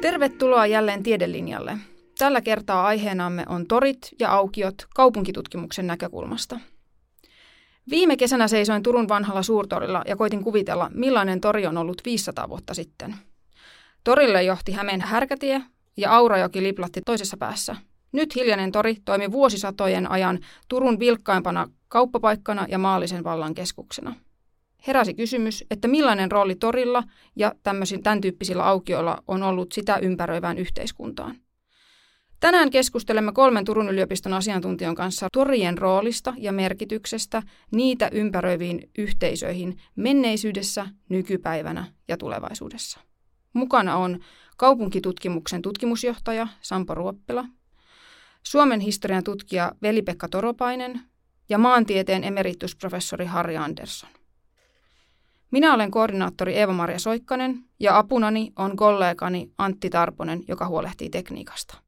Tervetuloa jälleen tiedelinjalle. Tällä kertaa aiheenamme on torit ja aukiot kaupunkitutkimuksen näkökulmasta. Viime kesänä seisoin Turun vanhalla suurtorilla ja koitin kuvitella, millainen tori on ollut 500 vuotta sitten. Torille johti Hämeen härkätie ja Aurajoki liplatti toisessa päässä. Nyt hiljainen tori toimi vuosisatojen ajan Turun vilkkaimpana kauppapaikkana ja maallisen vallan keskuksena – heräsi kysymys, että millainen rooli torilla ja tämän tyyppisillä aukioilla on ollut sitä ympäröivään yhteiskuntaan. Tänään keskustelemme kolmen Turun yliopiston asiantuntijan kanssa torien roolista ja merkityksestä niitä ympäröiviin yhteisöihin menneisyydessä, nykypäivänä ja tulevaisuudessa. Mukana on kaupunkitutkimuksen tutkimusjohtaja Sampo Ruoppila, Suomen historian tutkija Veli-Pekka Toropainen ja maantieteen emeritusprofessori Harri Andersson. Minä olen koordinaattori Eeva-Maria Soikkanen ja apunani on kollegani Antti Tarponen, joka huolehtii tekniikasta.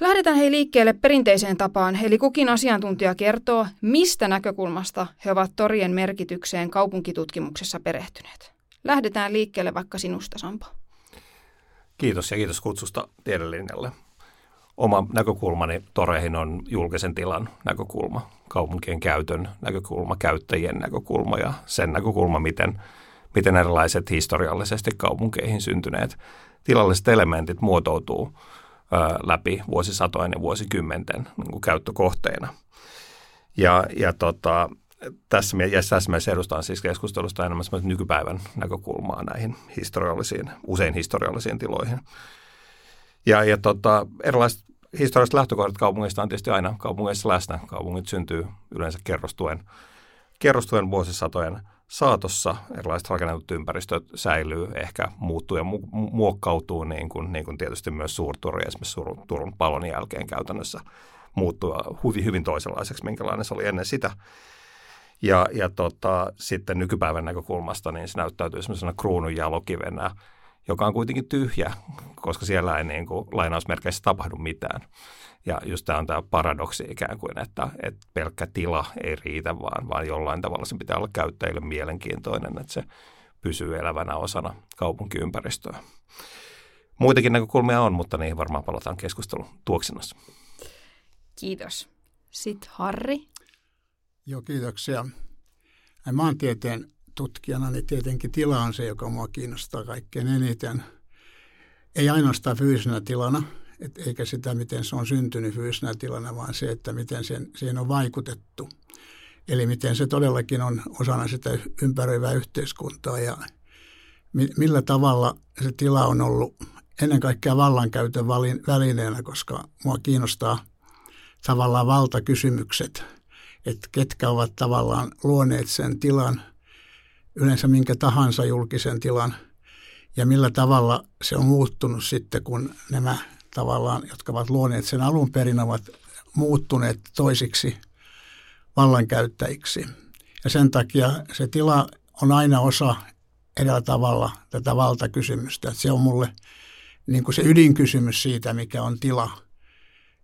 Lähdetään hei liikkeelle perinteiseen tapaan, eli kukin asiantuntija kertoo, mistä näkökulmasta he ovat torien merkitykseen kaupunkitutkimuksessa perehtyneet. Lähdetään liikkeelle vaikka sinusta, Sampo. Kiitos ja kiitos kutsusta tiedelinjalle. Oma näkökulmani toreihin on julkisen tilan näkökulma kaupunkien käytön näkökulma, käyttäjien näkökulma ja sen näkökulma, miten, miten erilaiset historiallisesti kaupunkeihin syntyneet tilalliset elementit muotoutuu ö, läpi vuosisatojen ja vuosikymmenten niin kuin käyttökohteina. Ja, ja tota, tässä, tässä mielessä edustan siis keskustelusta enemmän nykypäivän näkökulmaa näihin historiallisiin, usein historiallisiin tiloihin. Ja, ja tota, erilaiset historialliset lähtökohdat kaupungeista on tietysti aina kaupungeissa läsnä. Kaupungit syntyy yleensä kerrostuen, kerrostuen vuosisatojen saatossa. Erilaiset rakennetut ympäristöt säilyy, ehkä muuttuu ja mu- muokkautuu, niin kuin, niin kuin tietysti myös suurturi, esimerkiksi Turun, Turun palon jälkeen käytännössä muuttuu hyvin, hyvin toisenlaiseksi, minkälainen se oli ennen sitä. Ja, ja tota, sitten nykypäivän näkökulmasta niin se näyttäytyy sellaisena kruunun jalokivenä joka on kuitenkin tyhjä, koska siellä ei niin kuin, lainausmerkeissä tapahdu mitään. Ja just tämä on tämä paradoksi ikään kuin, että, että pelkkä tila ei riitä, vaan, vaan jollain tavalla se pitää olla käyttäjille mielenkiintoinen, että se pysyy elävänä osana kaupunkiympäristöä. Muitakin näkökulmia on, mutta niihin varmaan palataan keskustelun tuoksinnassa. Kiitos. Sitten Harri. Joo, kiitoksia. Maantieteen tutkijana, niin tietenkin tila on se, joka mua kiinnostaa kaikkein eniten. Ei ainoastaan fyysisenä tilana, et eikä sitä, miten se on syntynyt fyysisenä tilana, vaan se, että miten sen, siihen on vaikutettu. Eli miten se todellakin on osana sitä ympäröivää yhteiskuntaa ja mi- millä tavalla se tila on ollut ennen kaikkea vallankäytön välineenä, koska mua kiinnostaa tavallaan valtakysymykset, että ketkä ovat tavallaan luoneet sen tilan – yleensä minkä tahansa julkisen tilan ja millä tavalla se on muuttunut sitten, kun nämä tavallaan, jotka ovat luoneet sen alun perin, ovat muuttuneet toisiksi vallankäyttäjiksi. Ja sen takia se tila on aina osa edellä tavalla tätä valtakysymystä. Että se on mulle niin kuin se ydinkysymys siitä, mikä on tila.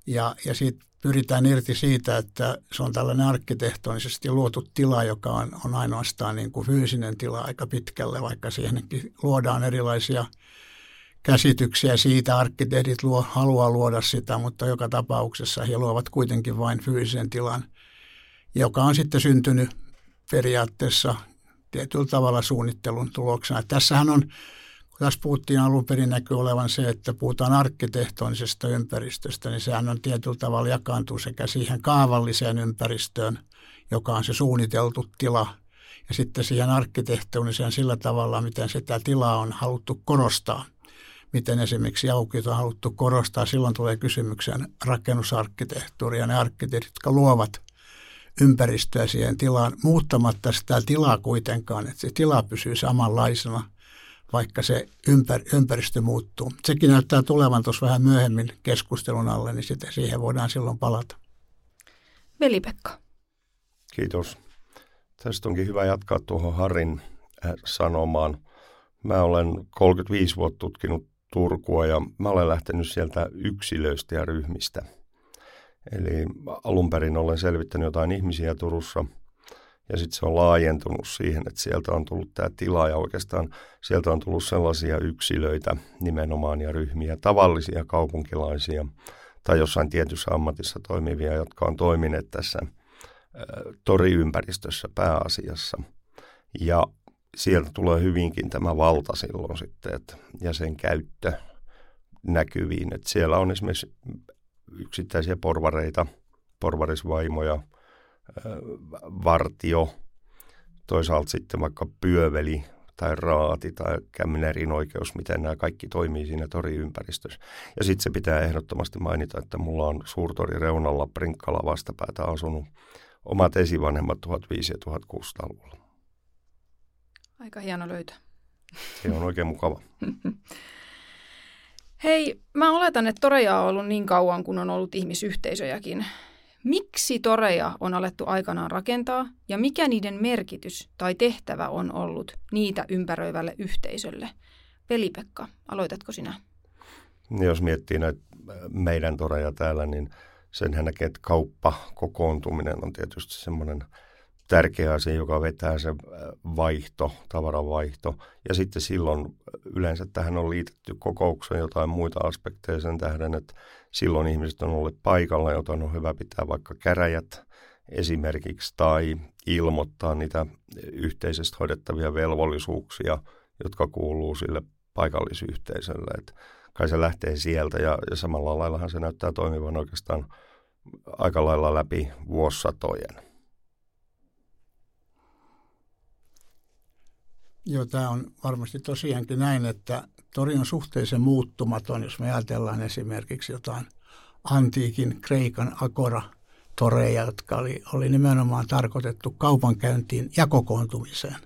Ja, ja siitä pyritään irti siitä, että se on tällainen arkkitehtonisesti luotu tila, joka on, on ainoastaan niin kuin fyysinen tila aika pitkälle, vaikka siihenkin luodaan erilaisia käsityksiä siitä. Arkkitehdit luo, haluaa luoda sitä, mutta joka tapauksessa he luovat kuitenkin vain fyysisen tilan, joka on sitten syntynyt periaatteessa tietyllä tavalla suunnittelun tuloksena. Tässähän on tässä puhuttiin alun perin näkyy olevan se, että puhutaan arkkitehtonisesta ympäristöstä, niin sehän on tietyllä tavalla jakaantuu sekä siihen kaavalliseen ympäristöön, joka on se suunniteltu tila, ja sitten siihen arkkitehtoniseen sillä tavalla, miten sitä tilaa on haluttu korostaa. Miten esimerkiksi aukiot on haluttu korostaa. Silloin tulee kysymykseen rakennusarkkitehtuuri ja ne arkkitehdit, jotka luovat ympäristöä siihen tilaan, muuttamatta sitä tilaa kuitenkaan, että se tila pysyy samanlaisena – vaikka se ympär, ympäristö muuttuu. Sekin näyttää tulevan tuossa vähän myöhemmin keskustelun alle, niin sitä, siihen voidaan silloin palata. Veli-Pekka. Kiitos. Tästä onkin hyvä jatkaa tuohon Harin äh, sanomaan. Mä olen 35 vuotta tutkinut Turkua ja mä olen lähtenyt sieltä yksilöistä ja ryhmistä. Eli alun perin olen selvittänyt jotain ihmisiä Turussa Ja sitten se on laajentunut siihen, että sieltä on tullut tämä tila ja oikeastaan sieltä on tullut sellaisia yksilöitä nimenomaan ja ryhmiä, tavallisia kaupunkilaisia tai jossain tietyssä ammatissa toimivia, jotka on toimineet tässä toriympäristössä pääasiassa. Ja sieltä tulee hyvinkin tämä valta silloin sitten että, ja sen käyttö näkyviin. Että siellä on esimerkiksi yksittäisiä porvareita, porvarisvaimoja, vartio, toisaalta sitten vaikka pyöveli tai raati tai kämmenerin oikeus, miten nämä kaikki toimii siinä toriympäristössä. Ja sitten se pitää ehdottomasti mainita, että mulla on suurtori reunalla Prinkkala vastapäätä asunut omat esivanhemmat 1500- ja 1600-luvulla. Aika hieno löytö. Se on oikein mukava. Hei, mä oletan, että toreja on ollut niin kauan, kun on ollut ihmisyhteisöjäkin. Miksi toreja on alettu aikanaan rakentaa ja mikä niiden merkitys tai tehtävä on ollut niitä ympäröivälle yhteisölle? Veli-Pekka, aloitatko sinä? Jos miettii näitä meidän toreja täällä, niin senhän näkee, että kauppa, kokoontuminen on tietysti semmoinen – tärkeä asia, joka vetää se äh, vaihto, tavaranvaihto. Ja sitten silloin yleensä tähän on liitetty kokoukseen jotain muita aspekteja sen tähden, että silloin ihmiset on olleet paikalla, joten on hyvä pitää vaikka käräjät esimerkiksi tai ilmoittaa niitä yhteisesti hoidettavia velvollisuuksia, jotka kuuluu sille paikallisyhteisölle. Että kai se lähtee sieltä ja, ja samalla laillahan se näyttää toimivan oikeastaan aika lailla läpi vuosisatojen. Joo, tämä on varmasti tosiaankin näin, että tori on suhteellisen muuttumaton, jos me ajatellaan esimerkiksi jotain antiikin Kreikan agora toreja, jotka oli, oli nimenomaan tarkoitettu kaupankäyntiin ja kokoontumiseen.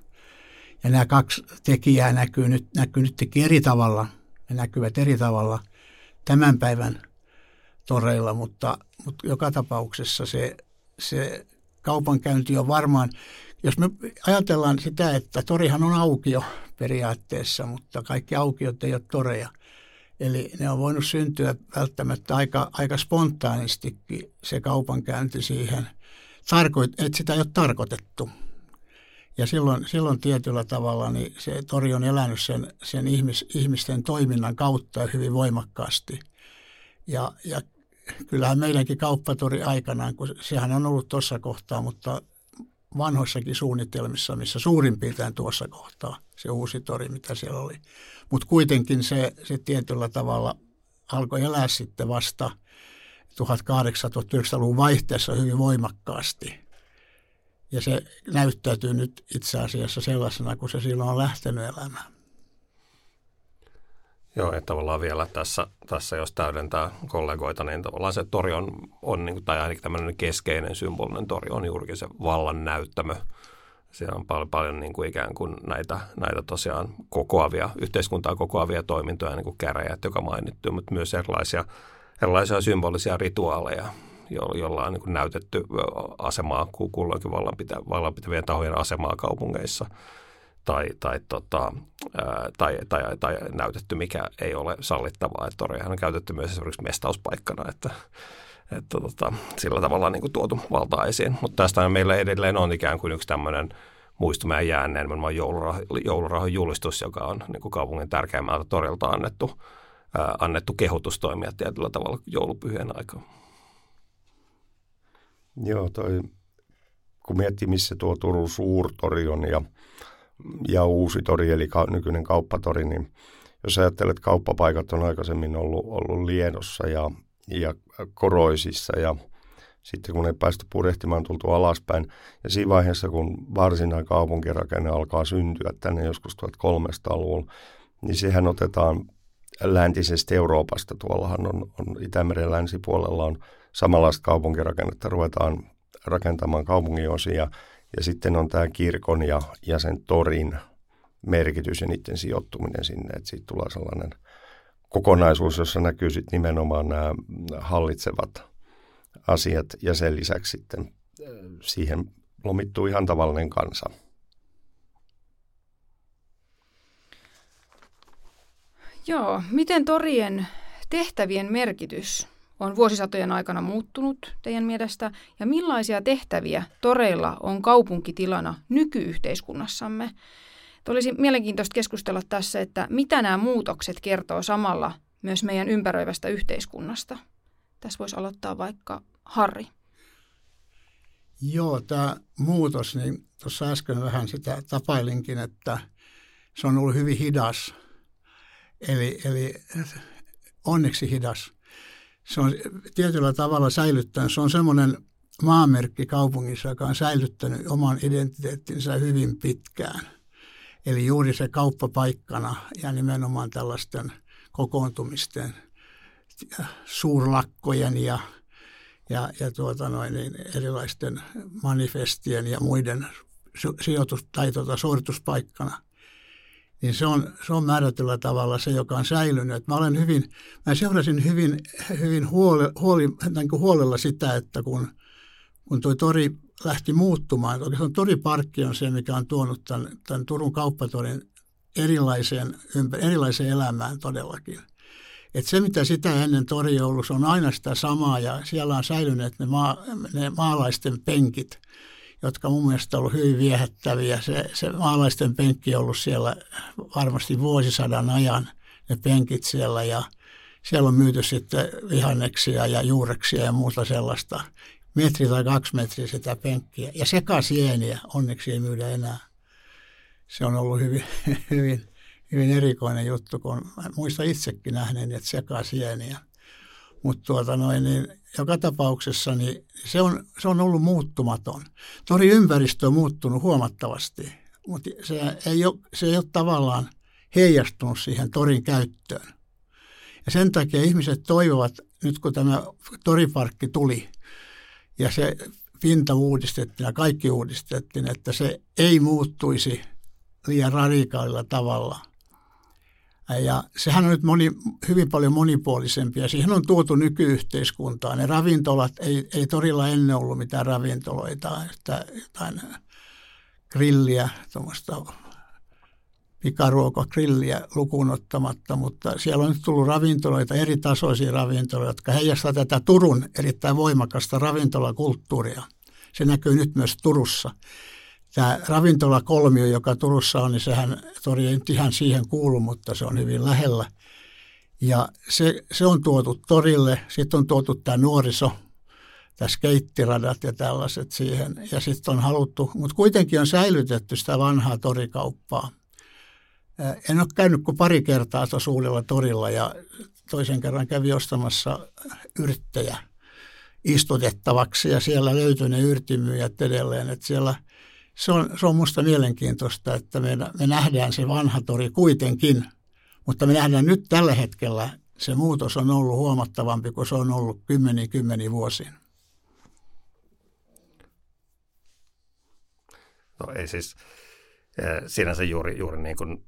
Ja nämä kaksi tekijää näkyy nyt, näkyy nyt eri tavalla, ne näkyvät eri tavalla tämän päivän toreilla, mutta, mutta joka tapauksessa se, se kaupankäynti on varmaan, jos me ajatellaan sitä, että torihan on aukio periaatteessa, mutta kaikki aukiot ei ole toreja. Eli ne on voinut syntyä välttämättä aika, aika spontaanistikin se kaupankäynti siihen, Tarkoit, että sitä ei ole tarkoitettu. Ja silloin, silloin tietyllä tavalla niin se tori on elänyt sen, sen ihmis, ihmisten toiminnan kautta hyvin voimakkaasti. Ja, ja kyllähän meidänkin kauppatori aikanaan, kun sehän on ollut tuossa kohtaa, mutta vanhoissakin suunnitelmissa, missä suurin piirtein tuossa kohtaa se uusi tori, mitä siellä oli. Mutta kuitenkin se, se tietyllä tavalla alkoi elää sitten vasta 1800-1900-luvun vaihteessa hyvin voimakkaasti. Ja se näyttäytyy nyt itse asiassa sellaisena, kun se silloin on lähtenyt elämään. Joo, että tavallaan vielä tässä, tässä jos täydentää kollegoita, niin tavallaan se tori on, on niin kuin, tai ainakin tämmöinen keskeinen symbolinen tori on juurikin se vallan näyttämö. Siellä on paljon, paljon niin kuin ikään kuin näitä, näitä tosiaan kokoavia, yhteiskuntaa kokoavia toimintoja, niin kuin käräjät, joka mainittu, mutta myös erilaisia, erilaisia symbolisia rituaaleja, jo, jolla on niin kuin näytetty asemaa, kulloinkin vallanpitä, vallanpitävien tahojen asemaa kaupungeissa – tai, tai, tota, ää, tai, tai, tai näytetty, mikä ei ole sallittavaa. Että torejahan on käytetty myös esimerkiksi mestauspaikkana, että, että tota, sillä tavalla niin kuin tuotu valtaa esiin. Mutta tästä meillä edelleen on ikään kuin yksi tämmöinen muistumään jääneen jouluraho, joulurahon julistus, joka on niin kuin kaupungin tärkeimmältä torilta annettu, ää, annettu kehotustoimia tietyllä tavalla joulupyhien aikaa. Joo, toi, kun miettii, missä tuo Turun suurtori on ja ja uusi tori, eli ka- nykyinen kauppatori, niin jos ajattelet, kauppapaikat on aikaisemmin ollut, ollut Liedossa ja, ja Koroisissa ja sitten kun ei päästy purehtimaan, tultu alaspäin. Ja siinä vaiheessa, kun varsinainen kaupunkirakenne alkaa syntyä tänne joskus 1300-luvulla, niin sehän otetaan läntisestä Euroopasta. Tuollahan on, on Itämeren länsipuolella on samanlaista kaupunkirakennetta, ruvetaan rakentamaan kaupunginosia ja sitten on tämä kirkon ja, ja sen torin merkitys ja niiden sijoittuminen sinne, että siitä tulee sellainen kokonaisuus, jossa näkyy sitten nimenomaan nämä hallitsevat asiat ja sen lisäksi sitten äh, siihen lomittuu ihan tavallinen kansa. Joo, miten torien tehtävien merkitys on vuosisatojen aikana muuttunut teidän mielestä ja millaisia tehtäviä toreilla on kaupunkitilana nykyyhteiskunnassamme? Olisi mielenkiintoista keskustella tässä, että mitä nämä muutokset kertoo samalla myös meidän ympäröivästä yhteiskunnasta. Tässä voisi aloittaa vaikka Harri. Joo, tämä muutos, niin tuossa äsken vähän sitä tapailinkin, että se on ollut hyvin hidas. Eli, eli onneksi hidas. Se on tietyllä tavalla säilyttänyt, se on semmoinen maamerkki kaupungissa, joka on säilyttänyt oman identiteettinsä hyvin pitkään. Eli juuri se kauppapaikkana ja nimenomaan tällaisten kokoontumisten, suurlakkojen ja, ja, ja tuota noin, niin erilaisten manifestien ja muiden sijoitus- tai tuota, suorituspaikkana – niin se on, se on määrätyllä tavalla se, joka on säilynyt. mä, olen hyvin, mä seurasin hyvin, hyvin huole, huoli, niin kuin huolella sitä, että kun, kun tuo tori lähti muuttumaan, oikeastaan toriparkki on se, mikä on tuonut tämän, tämän Turun kauppatorin erilaiseen, ympär, erilaiseen elämään todellakin. Et se, mitä sitä ennen tori ollut, on aina sitä samaa ja siellä on säilyneet ne, maa, ne maalaisten penkit – jotka mun mielestä on ollut hyvin viehättäviä. Se, se maalaisten penkki on ollut siellä varmasti vuosisadan ajan, ne penkit siellä ja siellä on myyty sitten vihanneksia ja juureksia ja muuta sellaista. Metri tai kaksi metriä sitä penkkiä. Ja sekasieniä onneksi ei myydä enää. Se on ollut hyvin, hyvin, hyvin erikoinen juttu, kun muista itsekin nähneen, että sekasieniä. Mutta tuota noin, niin joka tapauksessa niin se, on, se on ollut muuttumaton. Tori ympäristö on muuttunut huomattavasti, mutta se ei, ole, se ei ole tavallaan heijastunut siihen torin käyttöön. Ja sen takia ihmiset toivovat, nyt kun tämä toriparkki tuli ja se pinta uudistettiin ja kaikki uudistettiin, että se ei muuttuisi liian radikaalilla tavalla – ja sehän on nyt moni, hyvin paljon monipuolisempi ja siihen on tuotu nykyyhteiskuntaan. Ne ravintolat, ei, ei torilla ennen ollut mitään ravintoloita, että jotain grilliä, tuommoista pikaruokagrilliä lukuun ottamatta, mutta siellä on nyt tullut ravintoloita, eri tasoisia ravintoloita, jotka heijastavat tätä Turun erittäin voimakasta ravintolakulttuuria. Se näkyy nyt myös Turussa tämä ravintolakolmio, joka Turussa on, niin sehän tori ei nyt ihan siihen kuulu, mutta se on hyvin lähellä. Ja se, se on tuotu torille. Sitten on tuotu tämä nuoriso, tämä skeittiradat ja tällaiset siihen. Ja sitten on haluttu, mutta kuitenkin on säilytetty sitä vanhaa torikauppaa. En ole käynyt kuin pari kertaa tuossa uudella torilla ja toisen kerran kävi ostamassa yrttejä istutettavaksi ja siellä löytyi ne yrtimyyjät edelleen, että siellä – se on, se on minusta mielenkiintoista, että me, me nähdään se vanha tori kuitenkin, mutta me nähdään nyt tällä hetkellä se muutos on ollut huomattavampi kuin se on ollut kymmeniä kymmeniä vuosiin. No ei siis, eh, sinänsä juuri, juuri niin kuin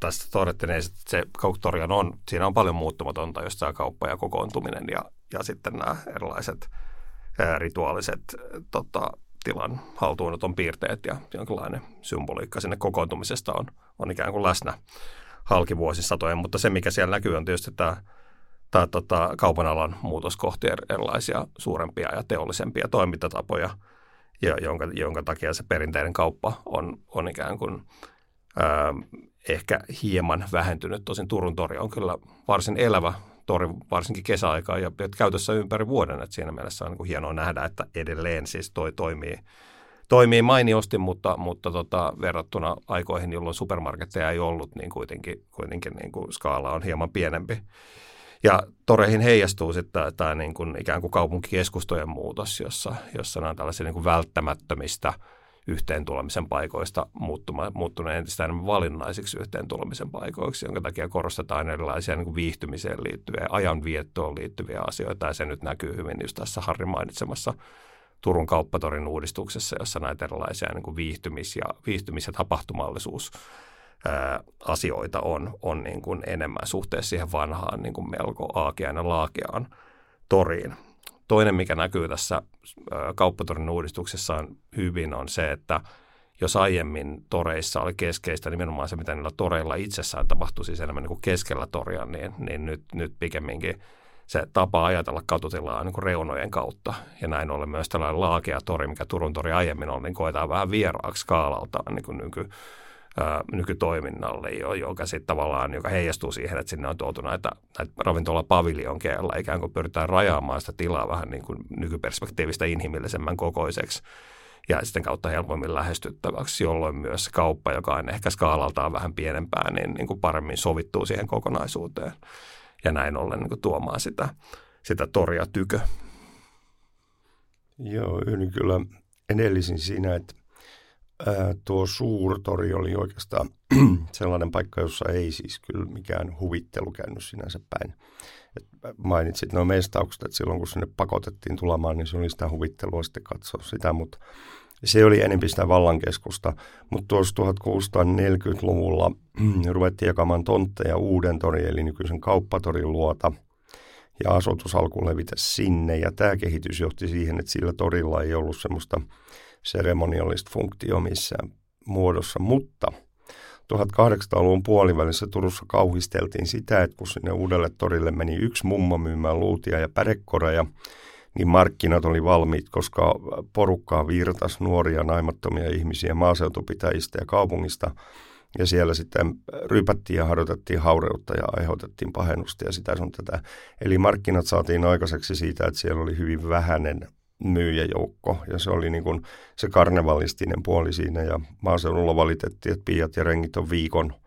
tästä todettiin, niin se kauppatorian on, siinä on paljon muuttumatonta, jos tämä kauppa ja kokoontuminen ja, ja sitten nämä erilaiset eh, rituaaliset tota, tilan haltuunoton piirteet ja jonkinlainen symboliikka sinne kokoontumisesta on, on ikään kuin läsnä halki vuosisatojen, mutta se mikä siellä näkyy on tietysti tämä, tämä tota, kaupan alan muutos kohti erilaisia suurempia ja teollisempia toimintatapoja, ja jonka, jonka takia se perinteinen kauppa on, on ikään kuin ää, ehkä hieman vähentynyt. Tosin Turun tori on kyllä varsin elävä tori varsinkin kesäaikaa ja käytössä ympäri vuoden. että siinä mielessä on niin kuin hienoa nähdä, että edelleen siis toi toimii, toimii mainiosti, mutta, mutta tota, verrattuna aikoihin, jolloin supermarketteja ei ollut, niin kuitenkin, kuitenkin niin kuin skaala on hieman pienempi. Ja toreihin heijastuu sitten tämä niin kuin ikään kuin kaupunkikeskustojen muutos, jossa, jossa nämä tällaisia niin kuin välttämättömistä – yhteen tulemisen paikoista muuttunut entistä enemmän valinnaisiksi yhteen tulemisen paikoiksi, jonka takia korostetaan erilaisia niin kuin viihtymiseen liittyviä, ajanviettoon liittyviä asioita, ja se nyt näkyy hyvin just tässä Harri mainitsemassa Turun kauppatorin uudistuksessa, jossa näitä erilaisia niin kuin viihtymis- ja, viihtymis- ja tapahtumallisuus asioita on, on niin kuin enemmän suhteessa siihen vanhaan niin kuin melko aakeaan ja laakeaan toriin. Toinen, mikä näkyy tässä kauppatorin uudistuksessa on hyvin, on se, että jos aiemmin toreissa oli keskeistä nimenomaan se, mitä niillä toreilla itsessään tapahtui, siis enemmän niin kuin keskellä toria, niin, niin nyt, nyt pikemminkin se tapa ajatella katutilaa niin kuin reunojen kautta. Ja näin ollen myös tällainen laakea tori, mikä Turun tori aiemmin on, niin koetaan vähän vieraaksi skaalaltaan niin kuin nyky, nykytoiminnalle, joka sitten tavallaan joka heijastuu siihen, että sinne on tuotu näitä, näitä ravintolapaviljonkeilla, ikään kuin pyritään rajaamaan sitä tilaa vähän niin kuin nykyperspektiivistä inhimillisemmän kokoiseksi ja sitten kautta helpommin lähestyttäväksi, jolloin myös kauppa, joka on ehkä skaalaltaan vähän pienempää, niin, niin kuin paremmin sovittuu siihen kokonaisuuteen ja näin ollen niin kuin tuomaan sitä, sitä toria tykö. Joo, yhdyn kyllä edellisin siinä, että ää, tuo suurtori oli oikeastaan sellainen paikka, jossa ei siis kyllä mikään huvittelu käynyt sinänsä päin. Et mainitsit nuo mestaukset, että silloin kun sinne pakotettiin tulemaan, niin se oli sitä huvittelua sitten katsoa sitä, mutta se oli enemmän sitä vallankeskusta, mutta tuossa 1640-luvulla ruvettiin jakamaan tontteja uuden torin, eli nykyisen kauppatorin luota, ja asutus alkuun levitä sinne, ja tämä kehitys johti siihen, että sillä torilla ei ollut semmoista seremoniallista funktio missään muodossa, mutta 1800-luvun puolivälissä Turussa kauhisteltiin sitä, että kun sinne uudelle torille meni yksi mummo myymään luutia ja pärekoreja, niin markkinat oli valmiit, koska porukkaa virtas nuoria naimattomia ihmisiä maaseutupitäjistä ja kaupungista. Ja siellä sitten rypättiin ja harjoitettiin haureutta ja aiheutettiin pahennusta ja sitä sun tätä. Eli markkinat saatiin aikaiseksi siitä, että siellä oli hyvin vähäinen myyjäjoukko ja se oli niin kuin se karnevalistinen puoli siinä ja maaseudulla valitettiin, että piiat ja rengit on viikon –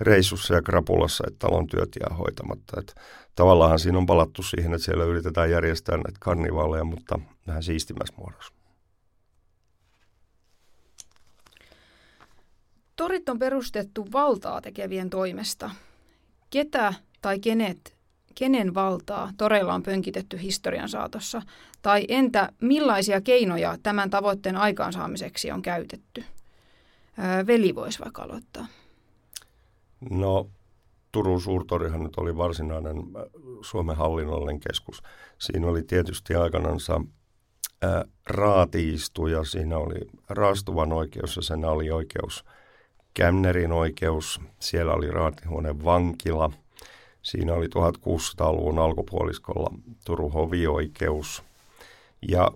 reissussa ja krapulassa, että talon työt jää hoitamatta. Että tavallaan siinä on palattu siihen, että siellä yritetään järjestää näitä karnivaaleja, mutta vähän siistimässä muodossa. Torit on perustettu valtaa tekevien toimesta. Ketä tai kenet, kenen valtaa toreilla on pönkitetty historian saatossa? Tai entä millaisia keinoja tämän tavoitteen aikaansaamiseksi on käytetty? veli voisi vaikka aloittaa. No Turun suurtorihan nyt oli varsinainen äh, Suomen hallinnollinen keskus. Siinä oli tietysti aikanansa äh, raatiistuja, siinä oli raastuvan oikeus ja sen oli oikeus Kämnerin oikeus, siellä oli raatihuoneen vankila, siinä oli 1600-luvun alkupuoliskolla Turun hovioikeus ja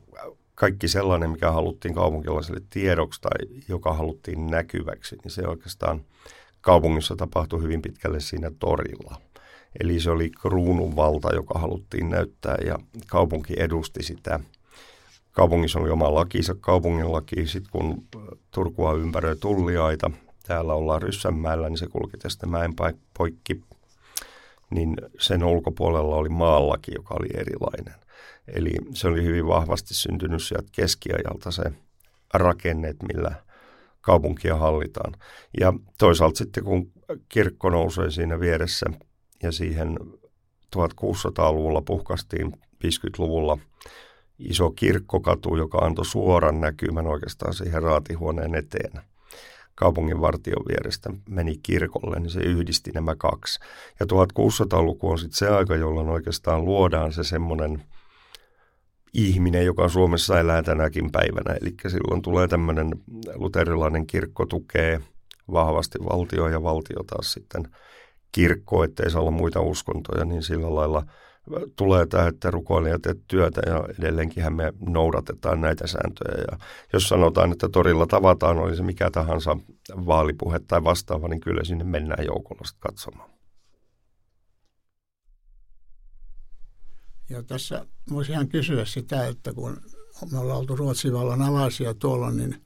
kaikki sellainen, mikä haluttiin kaupunkilaiselle tiedoksi tai joka haluttiin näkyväksi, niin se oikeastaan – kaupungissa tapahtui hyvin pitkälle siinä torilla. Eli se oli kruunun valta, joka haluttiin näyttää ja kaupunki edusti sitä. Kaupungissa oli oma lakinsa, kaupungin laki. Sitten kun Turkua ympäröi tulliaita, täällä ollaan Ryssänmäellä, niin se kulki tästä mäen poikki. Niin sen ulkopuolella oli maallaki, joka oli erilainen. Eli se oli hyvin vahvasti syntynyt sieltä keskiajalta se rakennet, millä – kaupunkia hallitaan. Ja toisaalta sitten kun kirkko nousee siinä vieressä ja siihen 1600-luvulla puhkastiin 50-luvulla iso kirkkokatu, joka antoi suoran näkymän oikeastaan siihen raatihuoneen eteen. Kaupungin vartion vierestä meni kirkolle, niin se yhdisti nämä kaksi. Ja 1600-luku on sitten se aika, jolloin oikeastaan luodaan se semmoinen – ihminen, joka Suomessa elää tänäkin päivänä. Eli silloin tulee tämmöinen luterilainen kirkko tukee vahvasti valtio ja valtio taas sitten kirkko, ettei saa olla muita uskontoja, niin sillä lailla tulee tämä, että rukoilijat teet työtä ja edelleenkin me noudatetaan näitä sääntöjä. Ja jos sanotaan, että torilla tavataan, oli se mikä tahansa vaalipuhe tai vastaava, niin kyllä sinne mennään joukolla katsomaan. Ja tässä voisi ihan kysyä sitä, että kun me ollaan oltu Ruotsin vallan alaisia tuolla, niin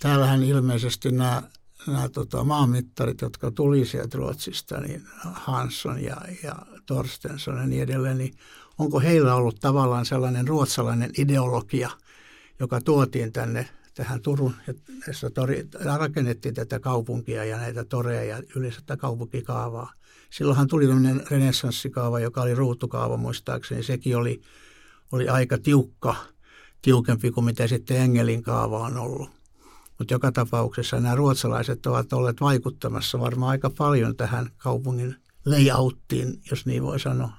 täällähän ilmeisesti nämä, nämä tota, maanmittarit, jotka tuli sieltä Ruotsista, niin Hansson ja, ja Torstensson ja niin edelleen, niin onko heillä ollut tavallaan sellainen ruotsalainen ideologia, joka tuotiin tänne tähän Turun, jossa tori, rakennettiin tätä kaupunkia ja näitä toreja ja yleensä tätä kaupunkikaavaa. Silloinhan tuli tämmöinen renessanssikaava, joka oli ruutukaava muistaakseni. Sekin oli, oli aika tiukka, tiukempi kuin mitä sitten Engelin kaava on ollut. Mutta joka tapauksessa nämä ruotsalaiset ovat olleet vaikuttamassa varmaan aika paljon tähän kaupungin layouttiin, jos niin voi sanoa.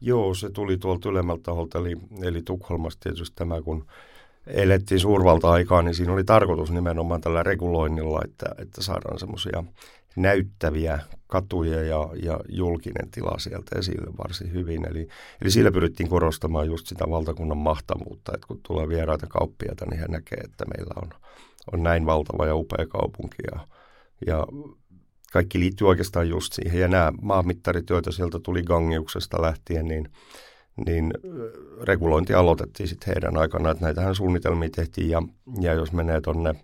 Joo, se tuli tuolta ylemmältä taholta, eli, eli Tukholmasta tietysti tämä, kun elettiin suurvalta-aikaa, niin siinä oli tarkoitus nimenomaan tällä reguloinnilla, että, että saadaan semmoisia näyttäviä katuja ja, ja julkinen tila sieltä esille varsin hyvin. Eli, eli sillä pyrittiin korostamaan just sitä valtakunnan mahtavuutta, että kun tulee vieraita kauppiaita, niin he näkee, että meillä on, on näin valtava ja upea kaupunki. Ja, ja kaikki liittyy oikeastaan just siihen. Ja nämä maamittarit, joita sieltä tuli Gangiuksesta lähtien, niin, niin regulointi aloitettiin sitten heidän aikana. Että näitähän suunnitelmia tehtiin ja, ja jos menee tuonne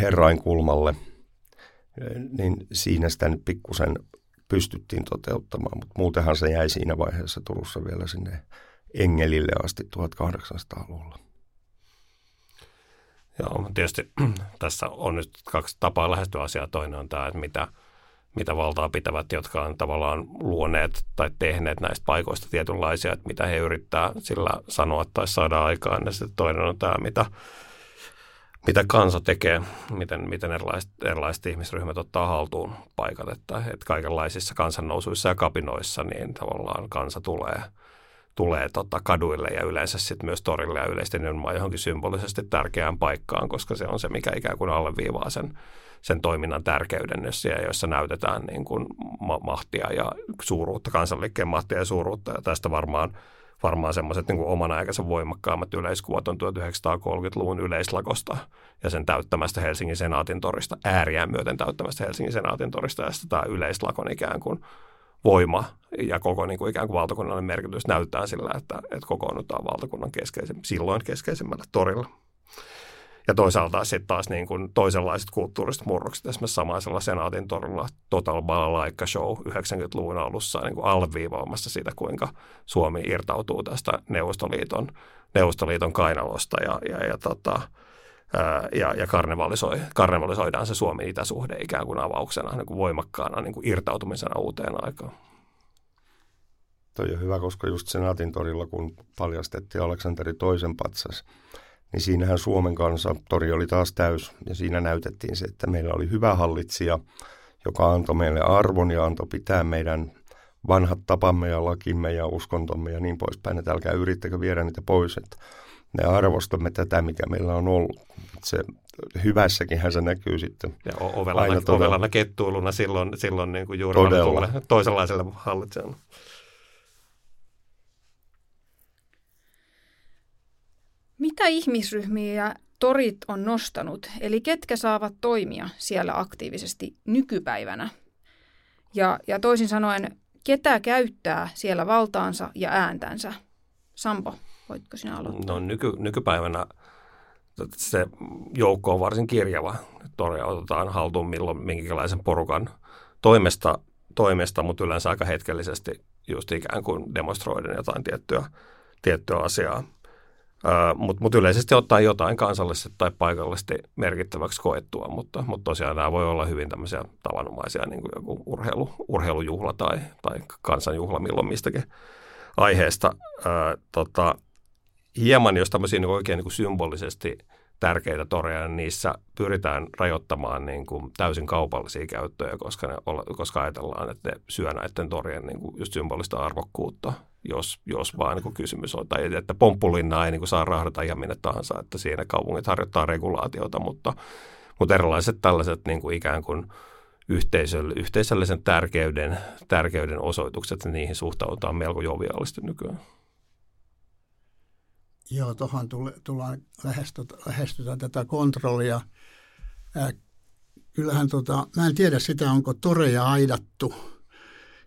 Herrainkulmalle – niin siinä sitä nyt pikkusen pystyttiin toteuttamaan, mutta muutenhan se jäi siinä vaiheessa Turussa vielä sinne Engelille asti 1800-luvulla. Joo, tietysti tässä on nyt kaksi tapaa lähestyä asiaa. Toinen on tämä, että mitä, mitä valtaa pitävät, jotka on tavallaan luoneet tai tehneet näistä paikoista tietynlaisia, että mitä he yrittää sillä sanoa tai saada aikaan. Ja sitten toinen on tämä, mitä mitä kansa tekee, miten, miten erilaiset, erilaiset ihmisryhmät ottaa haltuun paikat, että, että kaikenlaisissa kansannousuissa ja kapinoissa niin tavallaan kansa tulee, tulee tota kaduille ja yleensä sitten myös torille ja yleisesti nimenomaan johonkin symbolisesti tärkeään paikkaan, koska se on se, mikä ikään kuin alleviivaa sen, sen toiminnan tärkeyden, jossa näytetään niin kuin mahtia ja suuruutta, kansanliikkeen mahtia ja suuruutta. Ja tästä varmaan varmaan semmoiset niin oman aikansa voimakkaammat yleiskuvat on 1930-luvun yleislakosta ja sen täyttämästä Helsingin senaatin torista, ääriään myöten täyttämästä Helsingin senaatin torista ja sitten tämä yleislakon ikään kuin voima ja koko niin kuin ikään kuin valtakunnallinen merkitys näyttää sillä, että, että kokoonnutaan valtakunnan keskeisen, silloin keskeisimmällä torilla. Ja toisaalta sitten taas niin kuin toisenlaiset kulttuuriset murrokset, esimerkiksi samaisella Senaatin torilla Total Balalaika Show 90-luvun alussa niin kuin alviivaamassa sitä, kuinka Suomi irtautuu tästä Neuvostoliiton, Neuvostoliiton kainalosta ja, ja, ja, tota, ja, ja karnevalisoi, karnevalisoidaan se Suomi-itäsuhde ikään kuin avauksena, niin kuin voimakkaana niin kuin irtautumisena uuteen aikaan. Toi on hyvä, koska just Senaatin torilla, kun paljastettiin Aleksanteri toisen patsas, niin siinähän Suomen kanssa tori oli taas täys ja siinä näytettiin se, että meillä oli hyvä hallitsija, joka antoi meille arvon ja antoi pitää meidän vanhat tapamme ja lakimme ja uskontomme ja niin poispäin, että älkää yrittäkö viedä niitä pois, että me arvostamme tätä, mikä meillä on ollut. Se hyvässäkin se näkyy sitten. Ja ovelana, ovelana kettuiluna silloin, silloin niin kuin juuri toisenlaiselle hallitsijalle. Mitä ihmisryhmiä torit on nostanut, eli ketkä saavat toimia siellä aktiivisesti nykypäivänä? Ja, ja toisin sanoen, ketä käyttää siellä valtaansa ja ääntänsä? Sampo, voitko sinä aloittaa? No nyky, nykypäivänä se joukko on varsin kirjava. Toria otetaan haltuun milloin minkälaisen porukan toimesta, toimesta, mutta yleensä aika hetkellisesti just ikään kuin demonstroiden jotain tiettyä, tiettyä asiaa. Mutta mut yleisesti ottaa jotain kansallisesti tai paikallisesti merkittäväksi koettua, mutta, mutta tosiaan nämä voi olla hyvin tämmöisiä tavanomaisia, niin kuin joku urheilu, urheilujuhla tai, tai kansanjuhla milloin mistäkin aiheesta. Ää, tota, hieman, jos tämmöisiä niin oikein niin kuin symbolisesti tärkeitä toreja, niin niissä pyritään rajoittamaan niin kuin täysin kaupallisia käyttöjä, koska, ne, koska ajatellaan, että ne syö näiden torien niin kuin just symbolista arvokkuutta jos, jos vaan niin kuin kysymys on. Tai että pomppulinnaa ei niin kuin saa rahdata ihan minne tahansa, että siinä kaupungit harjoittaa regulaatiota, mutta, mutta erilaiset tällaiset niin kuin ikään kuin yhteisöll, yhteisöllisen tärkeyden, tärkeyden osoitukset, niin niihin suhtaudutaan melko joviaalisti nykyään. Joo, tuohon tullaan lähestytä, lähestytään tätä kontrollia. Äh, kyllähän tota, mä en tiedä sitä, onko toreja aidattu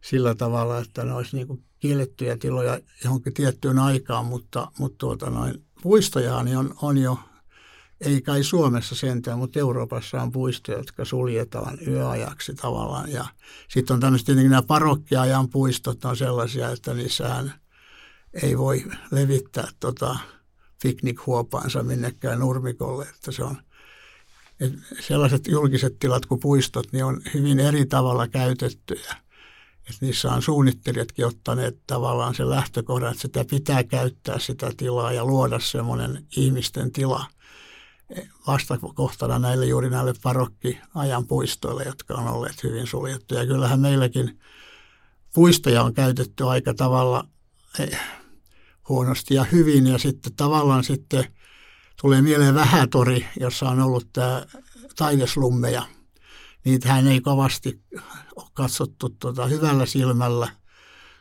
sillä tavalla, että ne olisi niin kiellettyjä tiloja johonkin tiettyyn aikaan, mutta, mutta tuota noin, puistojahan on, on jo, ei kai Suomessa sentään, mutta Euroopassa on puistoja, jotka suljetaan yöajaksi tavallaan. Ja sitten on tämmöiset tietenkin nämä parokkiajan puistot on sellaisia, että niissähän ei voi levittää tota piknikhuopaansa minnekään nurmikolle, että se on että sellaiset julkiset tilat kuin puistot, niin on hyvin eri tavalla käytettyjä että niissä on suunnittelijatkin ottaneet tavallaan sen lähtökohdan, että sitä pitää käyttää sitä tilaa ja luoda semmoinen ihmisten tila vastakohtana näille juuri näille parokkiajan puistoille, jotka on olleet hyvin suljettuja. Kyllähän meilläkin puistoja on käytetty aika tavalla huonosti ja hyvin ja sitten tavallaan sitten tulee mieleen Vähätori, jossa on ollut tämä taideslummeja – niitähän ei kovasti ole katsottu tuota hyvällä silmällä,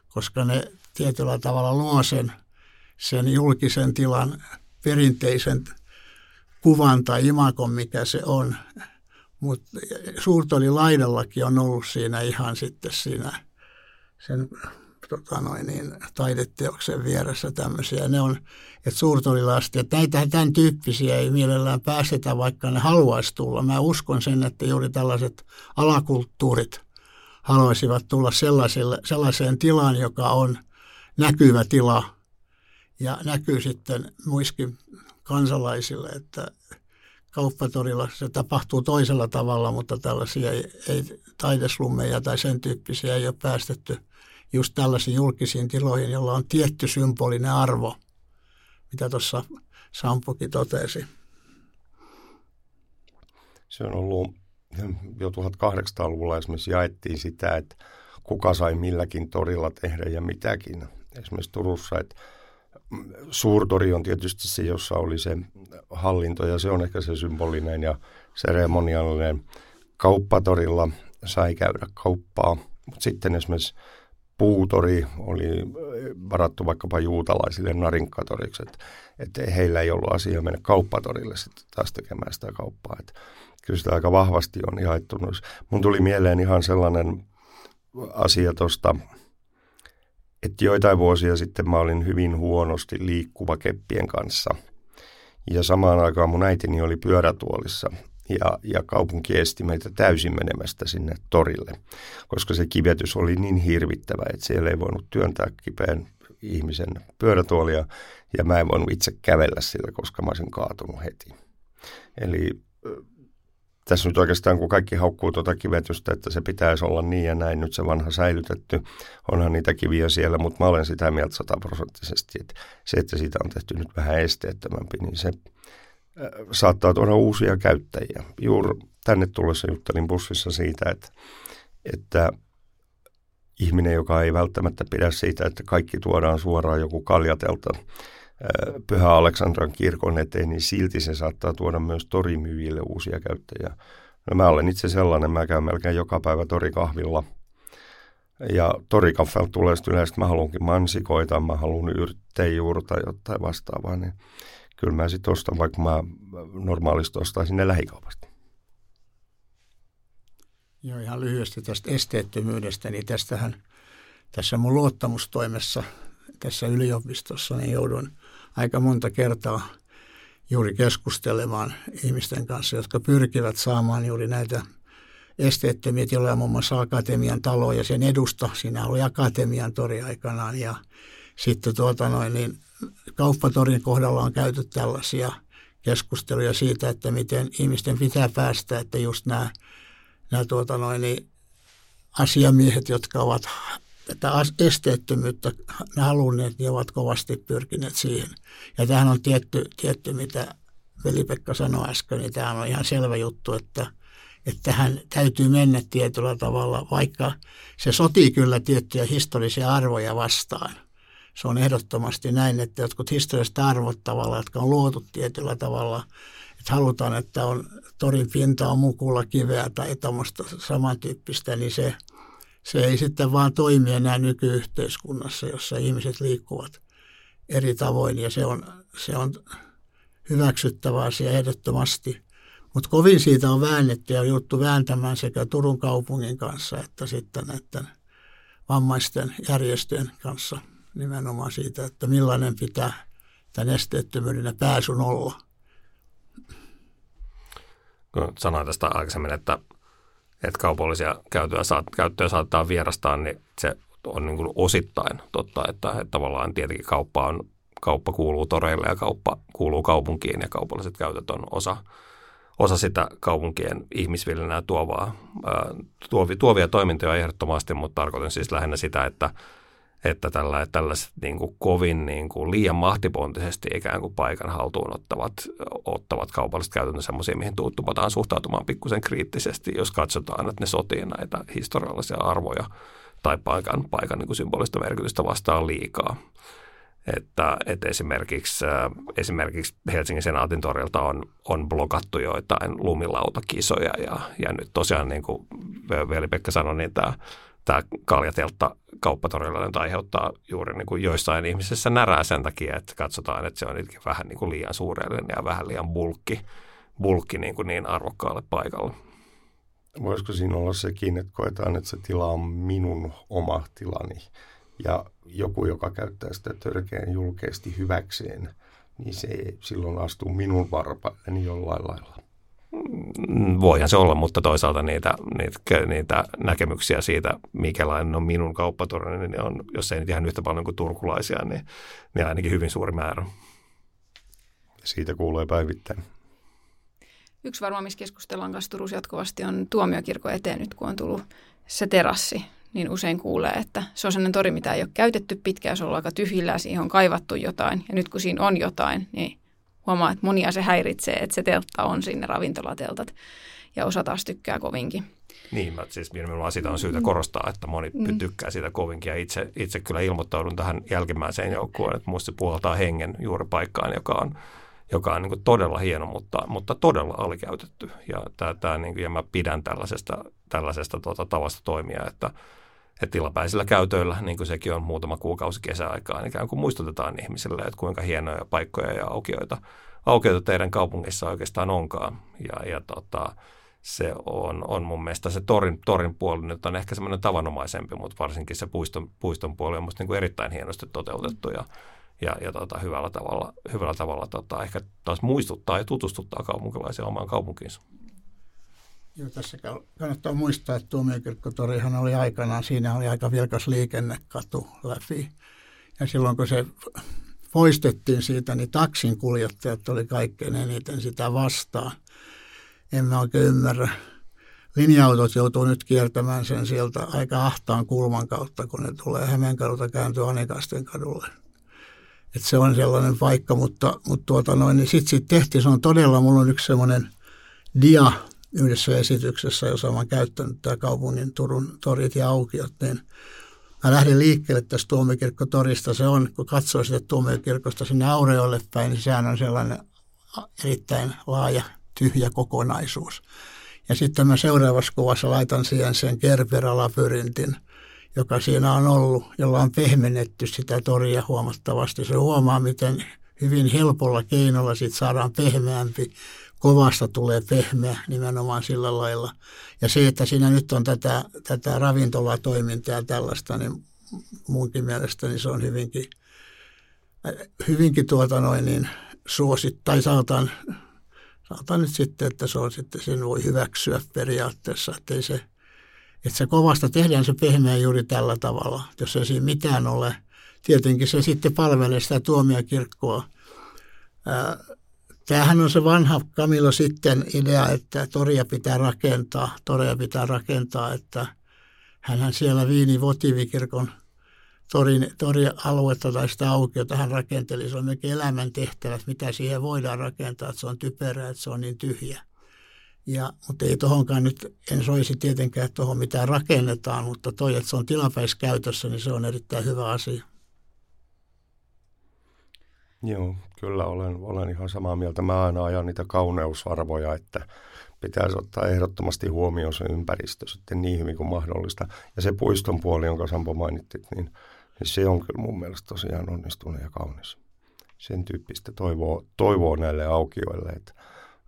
koska ne tietyllä tavalla luo sen, sen julkisen tilan perinteisen kuvan tai imakon, mikä se on. Mutta suurtoli laidallakin on ollut siinä ihan sitten siinä sen tota noin, niin, taideteoksen vieressä tämmöisiä. Ne on, että suurtolilasti, että näitä tämän tyyppisiä ei mielellään päästetä, vaikka ne haluaisi tulla. Mä uskon sen, että juuri tällaiset alakulttuurit haluaisivat tulla sellaiseen tilaan, joka on näkyvä tila ja näkyy sitten muiskin kansalaisille, että kauppatorilla se tapahtuu toisella tavalla, mutta tällaisia ei, ei taideslummeja tai sen tyyppisiä ei ole päästetty just tällaisiin julkisiin tiloihin, jolla on tietty symbolinen arvo, mitä tuossa Sampokin totesi. Se on ollut jo 1800-luvulla esimerkiksi jaettiin sitä, että kuka sai milläkin torilla tehdä ja mitäkin. Esimerkiksi Turussa, että suurtori on tietysti se, jossa oli se hallinto ja se on ehkä se symbolinen ja seremoniallinen. Kauppatorilla sai käydä kauppaa, mutta sitten esimerkiksi puutori oli varattu vaikkapa juutalaisille narinkatoriksi, että, että heillä ei ollut asia mennä kauppatorille sitten taas tekemään sitä kauppaa. Että kyllä sitä aika vahvasti on jaettu. Mun tuli mieleen ihan sellainen asia tuosta että joitain vuosia sitten mä olin hyvin huonosti liikkuva keppien kanssa. Ja samaan aikaan mun äitini oli pyörätuolissa ja, ja kaupunki esti meitä täysin menemästä sinne torille, koska se kivetys oli niin hirvittävä, että siellä ei voinut työntää kipeän ihmisen pyörätuolia ja mä en voinut itse kävellä sillä, koska mä olisin kaatunut heti. Eli tässä nyt oikeastaan, kun kaikki haukkuu tuota kivetystä, että se pitäisi olla niin ja näin, nyt se vanha säilytetty, onhan niitä kiviä siellä, mutta mä olen sitä mieltä sataprosenttisesti, että se, että siitä on tehty nyt vähän esteettömämpi, niin se saattaa tuoda uusia käyttäjiä. Juuri tänne tullessa juttelin bussissa siitä, että, että ihminen, joka ei välttämättä pidä siitä, että kaikki tuodaan suoraan joku kaljatelta Pyhä Aleksandran kirkon eteen, niin silti se saattaa tuoda myös torimyyjille uusia käyttäjiä. No mä olen itse sellainen, mä käyn melkein joka päivä torikahvilla. Ja torikaffella tulee sitten yleensä, että mä haluankin mansikoita, mä haluan yrtteijuurta jotain vastaavaa, niin kyllä mä sitten ostan, vaikka mä normaalisti ostaisin ne lähikaupasta. Joo, ihan lyhyesti tästä esteettömyydestä, niin tästähän tässä mun luottamustoimessa tässä yliopistossa, niin joudun aika monta kertaa juuri keskustelemaan ihmisten kanssa, jotka pyrkivät saamaan juuri näitä esteettömiä tiloja, muun muassa Akatemian talo ja sen edusta. Siinä oli Akatemian tori aikanaan ja sitten tuota noin, niin kauppatorin kohdalla on käyty tällaisia keskusteluja siitä, että miten ihmisten pitää päästä, että just nämä, nämä tuota noin, niin asiamiehet, jotka ovat tätä esteettömyyttä ne halunneet, niin ovat kovasti pyrkineet siihen. Ja tämähän on tietty, tietty mitä Veli-Pekka sanoi äsken, niin tämä on ihan selvä juttu, että, että tähän täytyy mennä tietyllä tavalla, vaikka se sotii kyllä tiettyjä historiallisia arvoja vastaan. Se on ehdottomasti näin, että jotkut historialliset arvot tavalla, jotka on luotu tietyllä tavalla, että halutaan, että on torin pinta on mukulla kiveä tai tämmöistä samantyyppistä, niin se – se ei sitten vaan toimi enää nykyyhteiskunnassa, jossa ihmiset liikkuvat eri tavoin ja se on, se on hyväksyttävä asia ehdottomasti. Mutta kovin siitä on väännetty ja juttu vääntämään sekä Turun kaupungin kanssa että sitten näiden vammaisten järjestöjen kanssa nimenomaan siitä, että millainen pitää tämän esteettömyyden pääsyn olla. sanoin tästä aikaisemmin, että että kaupallisia käyttöjä, saat, käyttöjä saattaa vierastaa, niin se on niin kuin osittain totta, että, että tavallaan tietenkin kauppa, on, kauppa kuuluu toreille ja kauppa kuuluu kaupunkiin ja kaupalliset käytöt on osa, osa sitä kaupunkien ihmisvillinää tuovaa, ää, tuovia, tuovia toimintoja ehdottomasti, mutta tarkoitan siis lähinnä sitä, että että tällä, tällaiset niin kuin kovin niin kuin liian mahtipontisesti ikään kuin paikan haltuun ottavat, ottavat kaupalliset käytännöt sellaisia, mihin tuuttumataan suhtautumaan pikkusen kriittisesti, jos katsotaan, että ne sotii näitä historiallisia arvoja tai paikan, paikan niin kuin symbolista merkitystä vastaan liikaa. että, että esimerkiksi, äh, esimerkiksi Helsingin senaatin torilta on, on blokattu joitain lumilautakisoja ja, ja nyt tosiaan niin kuin Veli-Pekka sanoi, niin tämä, tämä kaljateltta kauppatorilla nyt aiheuttaa juuri niin kuin joissain ihmisissä närää sen takia, että katsotaan, että se on vähän niin kuin liian suurellinen ja vähän liian bulkki, bulkki niin, kuin niin arvokkaalle paikalle. Voisiko siinä olla sekin, että koetaan, että se tila on minun oma tilani ja joku, joka käyttää sitä törkeän julkeasti hyväkseen, niin se silloin astuu minun varpailleni jollain lailla. Voihan se olla, mutta toisaalta niitä, niitä, niitä näkemyksiä siitä, mikälainen on minun kauppatorni, niin on, jos ei nyt ihan yhtä paljon kuin turkulaisia, niin, niin ainakin hyvin suuri määrä. Siitä kuulee päivittäin. Yksi varmaan, missä keskustellaan kanssa Turussa jatkuvasti, on tuomiokirkon eteen nyt, kun on tullut se terassi, niin usein kuulee, että se on sellainen tori, mitä ei ole käytetty pitkään, se on ollut aika tyhjillä siihen on kaivattu jotain. Ja nyt kun siinä on jotain, niin huomaa, että monia se häiritsee, että se teltta on sinne ravintolateltat ja osa taas tykkää kovinkin. Niin, mä siis nimenomaan sitä on syytä mm. korostaa, että moni mm. tykkää siitä kovinkin ja itse, itse kyllä ilmoittaudun tähän jälkimmäiseen joukkueen, että muista se puoltaa hengen juuri paikkaan, joka on joka on niin todella hieno, mutta, mutta todella alikäytetty. Ja, tää, tää, niin kuin, ja mä pidän tällaisesta, tällaisesta tota, tavasta toimia, että, että tilapäisillä käytöillä, niin kuin sekin on muutama kuukausi kesäaikaan, niin ikään kuin muistutetaan ihmisille, että kuinka hienoja paikkoja ja aukioita, aukioita teidän kaupungissa oikeastaan onkaan. Ja, ja tota, se on, on mun mielestä se torin, torin puoli nyt on ehkä semmoinen tavanomaisempi, mutta varsinkin se puiston, puiston puoli on musta niin kuin erittäin hienosti toteutettu ja, ja, ja tota, hyvällä tavalla, hyvällä tavalla tota, ehkä taas muistuttaa ja tutustuttaa kaupunkilaisia omaan kaupunkiinsa. Joo, tässä kannattaa muistaa, että tuomiokirkkotorihan oli aikanaan, siinä oli aika vilkas liikennekatu läpi. Ja silloin kun se poistettiin siitä, niin taksin kuljettajat oli kaikkein eniten sitä vastaan. En mä oikein ymmärrä. Linja-autot joutuu nyt kiertämään sen sieltä aika ahtaan kulman kautta, kun ne tulee Hämeenkadulta kääntyä Anikasten kadulle. Et se on sellainen paikka, mutta, mutta tuota noin, niin sitten sit tehtiin, se on todella, mulla on yksi semmoinen dia yhdessä esityksessä, jossa olen käyttänyt tämä kaupungin Turun torit ja aukiot, niin mä lähdin liikkeelle tästä tuomiokirkkotorista. Se on, kun katsoo sitä tuomiokirkosta sinne Aureolle päin, niin sehän on sellainen erittäin laaja, tyhjä kokonaisuus. Ja sitten mä seuraavassa kuvassa laitan siihen sen Kerpera-labyryntin, joka siinä on ollut, jolla on pehmennetty sitä toria huomattavasti. Se huomaa, miten hyvin helpolla keinolla siitä saadaan pehmeämpi kovasta tulee pehmeä nimenomaan sillä lailla. Ja se, että siinä nyt on tätä, tätä ravintolatoimintaa ja tällaista, niin munkin mielestä niin se on hyvinkin, hyvinkin tuota noin niin suosit, tai sanotaan, sanotaan nyt sitten, että se on sitten, sen voi hyväksyä periaatteessa, että se, että se kovasta tehdään se pehmeä juuri tällä tavalla, jos ei siinä mitään ole. Tietenkin se sitten palvelee sitä tuomiokirkkoa Tämähän on se vanha Kamilo sitten idea, että toria pitää rakentaa, toria pitää rakentaa, että hän siellä Viini Votivikirkon torin, torialuetta tai sitä aukiota hän rakenteli. Se on melkein elämäntehtävä, mitä siihen voidaan rakentaa, että se on typerää, että se on niin tyhjä. Ja, mutta ei tuohonkaan nyt, en soisi tietenkään, että tuohon mitään rakennetaan, mutta toi, että se on tilapäiskäytössä, niin se on erittäin hyvä asia. Joo, kyllä olen, olen ihan samaa mieltä. Mä aina ajan niitä kauneusarvoja, että pitäisi ottaa ehdottomasti huomioon se ympäristö sitten niin hyvin kuin mahdollista. Ja se puiston puoli, jonka Sampo mainittit, niin, niin se on kyllä mun mielestä tosiaan onnistunut ja kaunis. Sen tyyppistä toivoo, toivoo näille aukioille, että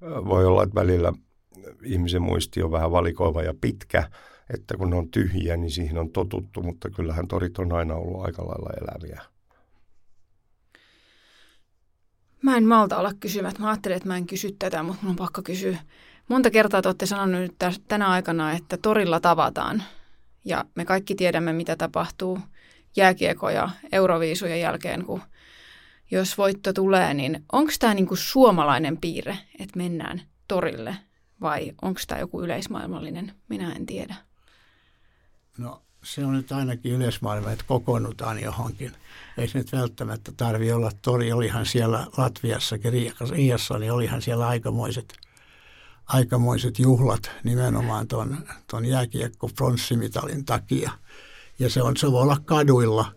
voi olla, että välillä ihmisen muisti on vähän valikoiva ja pitkä, että kun ne on tyhjiä, niin siihen on totuttu, mutta kyllähän torit on aina ollut aika lailla eläviä. Mä en malta olla kysymättä. Mä ajattelin, että mä en kysy tätä, mutta mun on pakko kysyä. Monta kertaa te olette sanonut tänä aikana, että torilla tavataan. Ja me kaikki tiedämme, mitä tapahtuu jääkiekko- ja euroviisujen jälkeen, kun jos voitto tulee, niin onko tämä niinku suomalainen piirre, että mennään torille vai onko tämä joku yleismaailmallinen? Minä en tiedä. No se on nyt ainakin yleismaailma, että kokoonnutaan johonkin. Ei se nyt välttämättä tarvi olla tori. Olihan siellä Latviassakin, Riassa, niin olihan siellä aikamoiset, aikamoiset juhlat nimenomaan tuon ton jääkiekko pronssimitalin takia. Ja se, on, se voi olla kaduilla,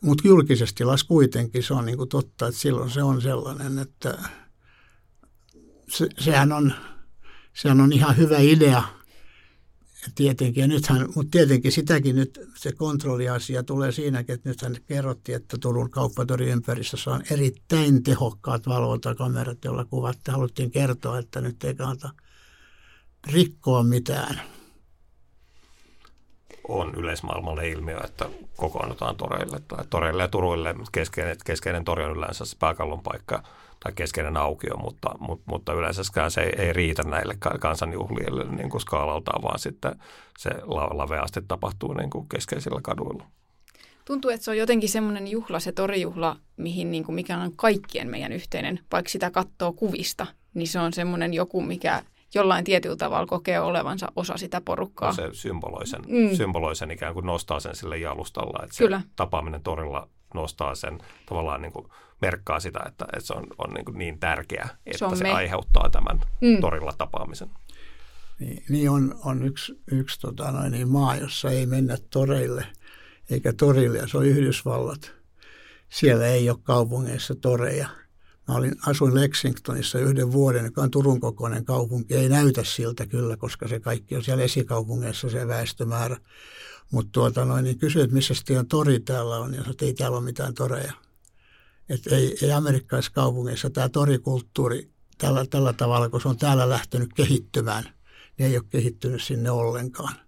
mutta julkisesti tilas kuitenkin se on niin kuin totta, että silloin se on sellainen, että se, sehän, on, sehän on ihan hyvä idea tietenkin, ja nythän, mutta tietenkin sitäkin nyt se kontrolliasia tulee siinäkin, että nythän kerrottiin, että Turun kauppatori ympäristössä on erittäin tehokkaat valvontakamerat, joilla kuvat haluttiin kertoa, että nyt ei kannata rikkoa mitään. On yleismaailmalle ilmiö, että kokoonnutaan toreille tai toreille ja turuille. Keskeinen, keskeinen tori on yleensä se pääkallon paikka tai keskeinen aukio, mutta, mutta, mutta yleensäkään se ei, ei riitä näille kansanjuhlille niin kuin skaalaltaan, vaan sitten se laveasti tapahtuu niin kuin keskeisillä kaduilla. Tuntuu, että se on jotenkin semmoinen juhla, se torijuhla, mihin niin kuin mikä on kaikkien meidän yhteinen, vaikka sitä katsoo kuvista, niin se on semmoinen joku, mikä jollain tietyllä tavalla kokee olevansa osa sitä porukkaa. No se symboloi sen, mm. symboloi sen ikään kuin nostaa sen sille jalustalla, että Kyllä. se tapaaminen torilla nostaa sen tavallaan niin kuin merkkaa sitä, että, että se on, on niin, kuin niin tärkeä, että se, se aiheuttaa tämän mm. torilla tapaamisen. Niin, niin on, on yksi, yksi tota noin, niin maa, jossa ei mennä toreille eikä torille, ja se on Yhdysvallat. Siellä ei ole kaupungeissa toreja – Mä olin, asuin Lexingtonissa yhden vuoden, joka on Turun kokoinen kaupunki. Ei näytä siltä kyllä, koska se kaikki on siellä esikaupungeissa se väestömäärä. Mutta tuota noin, niin kysyin, että missä sitten tori täällä on, ja sanoin, että ei täällä ole mitään toreja. Että ei, ei amerikkalaiskaupungeissa tämä torikulttuuri tällä, tällä tavalla, kun se on täällä lähtenyt kehittymään, niin ei ole kehittynyt sinne ollenkaan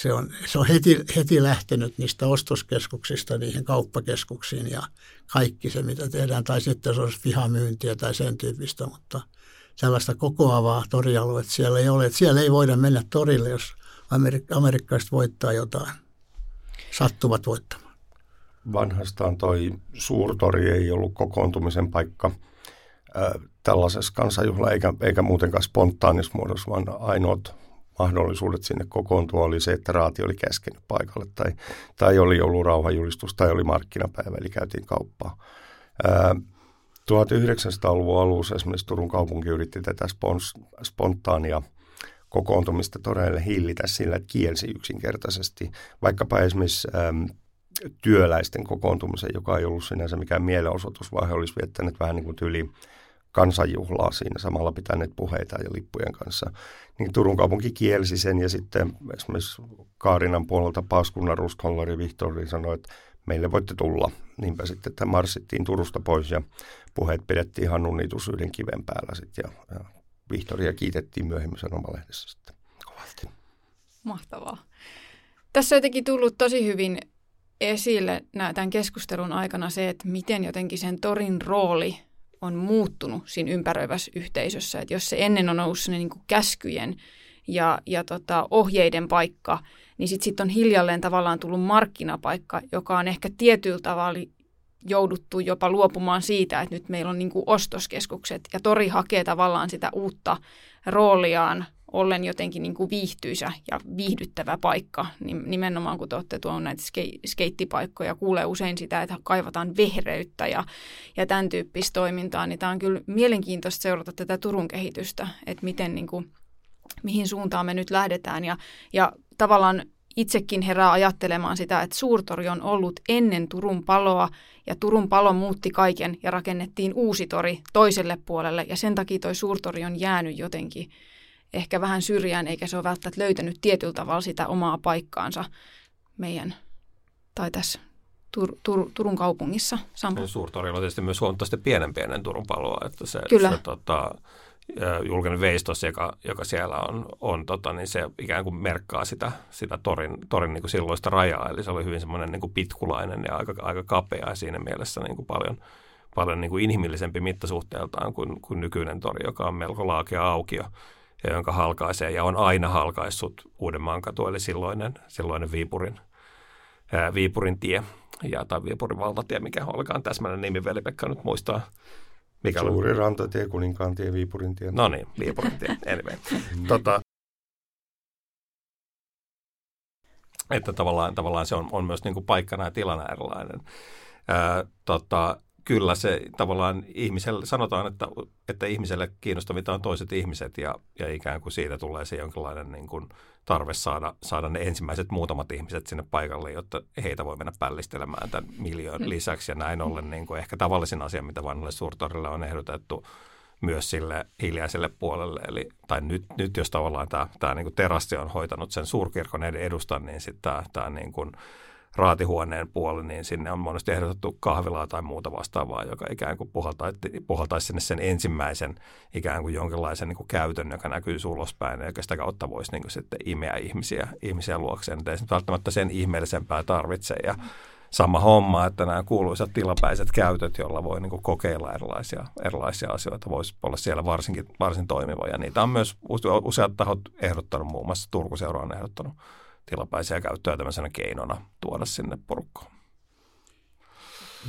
se on, se on heti, heti lähtenyt niistä ostoskeskuksista niihin kauppakeskuksiin ja kaikki se, mitä tehdään. Tai sitten se olisi vihamyyntiä tai sen tyyppistä, mutta sellaista kokoavaa torialuetta siellä ei ole. Että siellä ei voida mennä torille, jos Amerik- amerikkalaiset voittaa jotain. Sattuvat voittamaan. Vanhastaan toi suurtori ei ollut kokoontumisen paikka tällaisessa kansanjuhla eikä, eikä muutenkaan spontaanisessa muodossa, vaan ainoat mahdollisuudet sinne kokoontua oli se, että raati oli käskenyt paikalle tai, tai oli ollut rauhanjulistus tai oli markkinapäivä, eli käytiin kauppaa. Ää, 1900-luvun alussa esimerkiksi Turun kaupunki yritti tätä spons, spontaania kokoontumista todella hillitä sillä, että kielsi yksinkertaisesti vaikkapa esimerkiksi työläisten kokoontumisen, joka ei ollut sinänsä mikään mielenosoitus, vaan he olisivat viettäneet vähän niin kuin tyyli kansanjuhlaa siinä samalla pitäneet puheita ja lippujen kanssa. Niin Turun kaupunki kielsi sen ja sitten esimerkiksi Kaarinan puolelta Paaskunnan Ruskollari Vihtori sanoi, että meille voitte tulla. Niinpä sitten että marssittiin Turusta pois ja puheet pidettiin Hannunitus yhden kiven päällä sitten ja, ja Vihtoria kiitettiin myöhemmin sanomalehdessä sitten kovasti. Mahtavaa. Tässä on jotenkin tullut tosi hyvin esille tämän keskustelun aikana se, että miten jotenkin sen torin rooli on muuttunut siinä ympäröivässä yhteisössä. Että jos se ennen on ollut niin kuin käskyjen ja, ja tota, ohjeiden paikka, niin sitten sit on hiljalleen tavallaan tullut markkinapaikka, joka on ehkä tietyllä tavalla jouduttu jopa luopumaan siitä, että nyt meillä on niin kuin ostoskeskukset ja tori hakee tavallaan sitä uutta rooliaan ollen jotenkin niin kuin viihtyisä ja viihdyttävä paikka. Niin nimenomaan kun te olette tuohon näitä ske- skeittipaikkoja, kuulee usein sitä, että kaivataan vehreyttä ja, ja tämän tyyppistä toimintaa, niin tämä on kyllä mielenkiintoista seurata tätä Turun kehitystä, että miten niin kuin, mihin suuntaan me nyt lähdetään ja, ja tavallaan itsekin herää ajattelemaan sitä, että suurtori on ollut ennen Turun paloa ja Turun palo muutti kaiken ja rakennettiin uusi tori toiselle puolelle ja sen takia toi suurtori on jäänyt jotenkin ehkä vähän syrjään, eikä se ole välttämättä löytänyt tietyllä tavalla sitä omaa paikkaansa meidän, tai tässä Tur, Tur, Turun kaupungissa. Sampo. Suurtorilla on tietysti myös huomattavasti pienempi ennen Turun paloa, että se, Kyllä. se tota, julkinen veistos, joka, joka siellä on, on tota, niin se ikään kuin merkkaa sitä, sitä torin, torin niin kuin silloista rajaa. Eli se oli hyvin semmoinen niin kuin pitkulainen ja aika, aika kapea ja siinä mielessä niin kuin paljon, paljon niin kuin inhimillisempi mittasuhteeltaan kuin, kuin nykyinen tori, joka on melko laakea aukio ja jonka halkaisee ja on aina halkaissut Uudenmaan katu, eli silloinen, silloinen Viipurin, ää, Viipurin tie ja, tai Viipurin valtatie, mikä olikaan täsmällinen nimi, veli-Pekka nyt muistaa. Mikä Suuri oli? rantatie, Kuninkaan tie, Viipurin tie. No niin, Viipurin tie, anyway. tota, että tavallaan, tavallaan se on, on myös niin kuin paikkana ja tilana erilainen. Ää, tota, kyllä se tavallaan ihmiselle, sanotaan, että, että ihmiselle kiinnostavinta on toiset ihmiset ja, ja ikään kuin siitä tulee se jonkinlainen niin kuin tarve saada, saada ne ensimmäiset muutamat ihmiset sinne paikalle, jotta heitä voi mennä pällistelemään tämän miljoon mm. lisäksi ja näin ollen niin kuin ehkä tavallisin asia, mitä vanhalle suurtorille on ehdotettu myös sille hiljaiselle puolelle. Eli, tai nyt, nyt jos tavallaan tämä, tämä niin kuin terassi on hoitanut sen suurkirkon edustan, niin sitten tämä, tämä niin kuin raatihuoneen puoli, niin sinne on monesti ehdotettu kahvilaa tai muuta vastaavaa, joka ikään kuin puhaltaisi, puhaltaisi sinne sen ensimmäisen ikään kuin jonkinlaisen niin kuin käytön, joka näkyy ulospäin, ja sitä kautta voisi niin kuin sitten imeä ihmisiä, ihmisiä luokseen. Ei välttämättä sen ihmeellisempää tarvitse. Ja sama homma, että nämä kuuluisat tilapäiset käytöt, joilla voi niin kuin kokeilla erilaisia, erilaisia asioita, voisi olla siellä varsinkin, varsin toimiva. Ja niitä on myös useat tahot ehdottanut, muun muassa Turkuseura on ehdottanut tilapäisiä käyttöä tämmöisenä keinona tuoda sinne porukkaan.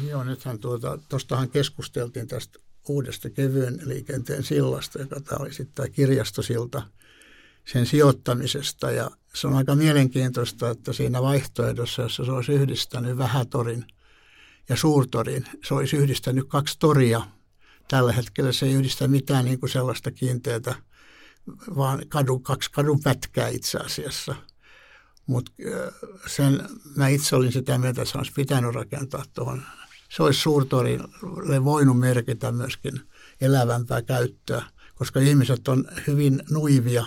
Joo, nythän tuota, tuostahan keskusteltiin tästä uudesta kevyen liikenteen sillasta, joka tämä oli sitten tämä kirjastosilta sen sijoittamisesta. Ja se on aika mielenkiintoista, että siinä vaihtoehdossa, jossa se olisi yhdistänyt Vähätorin ja Suurtorin, se olisi yhdistänyt kaksi toria. Tällä hetkellä se ei yhdistä mitään niin kuin sellaista kiinteätä, vaan kadun, kaksi kadun pätkää itse asiassa – mutta sen mä itse olin sitä mieltä, että se olisi pitänyt rakentaa tuohon. Se olisi suurtorille voinut merkitä myöskin elävämpää käyttöä, koska ihmiset on hyvin nuivia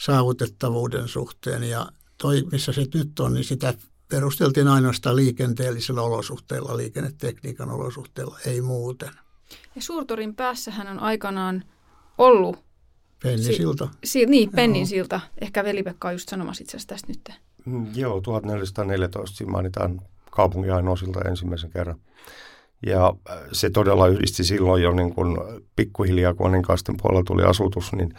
saavutettavuuden suhteen ja toi, missä se nyt on, niin sitä perusteltiin ainoastaan liikenteellisillä olosuhteilla, liikennetekniikan olosuhteilla, ei muuten. Ja Suurtorin päässähän on aikanaan ollut Pennisilta. Si- si- niin, Pennisilta. Ehkä Veli-Pekka on just sanomassa itse asiassa tästä nyt. Mm, joo, 1414 siinä mainitaan kaupungin ainoisilta ensimmäisen kerran. Ja äh, se todella yhdisti silloin jo niin kuin pikkuhiljaa, kun Aninkaisten puolella tuli asutus, niin,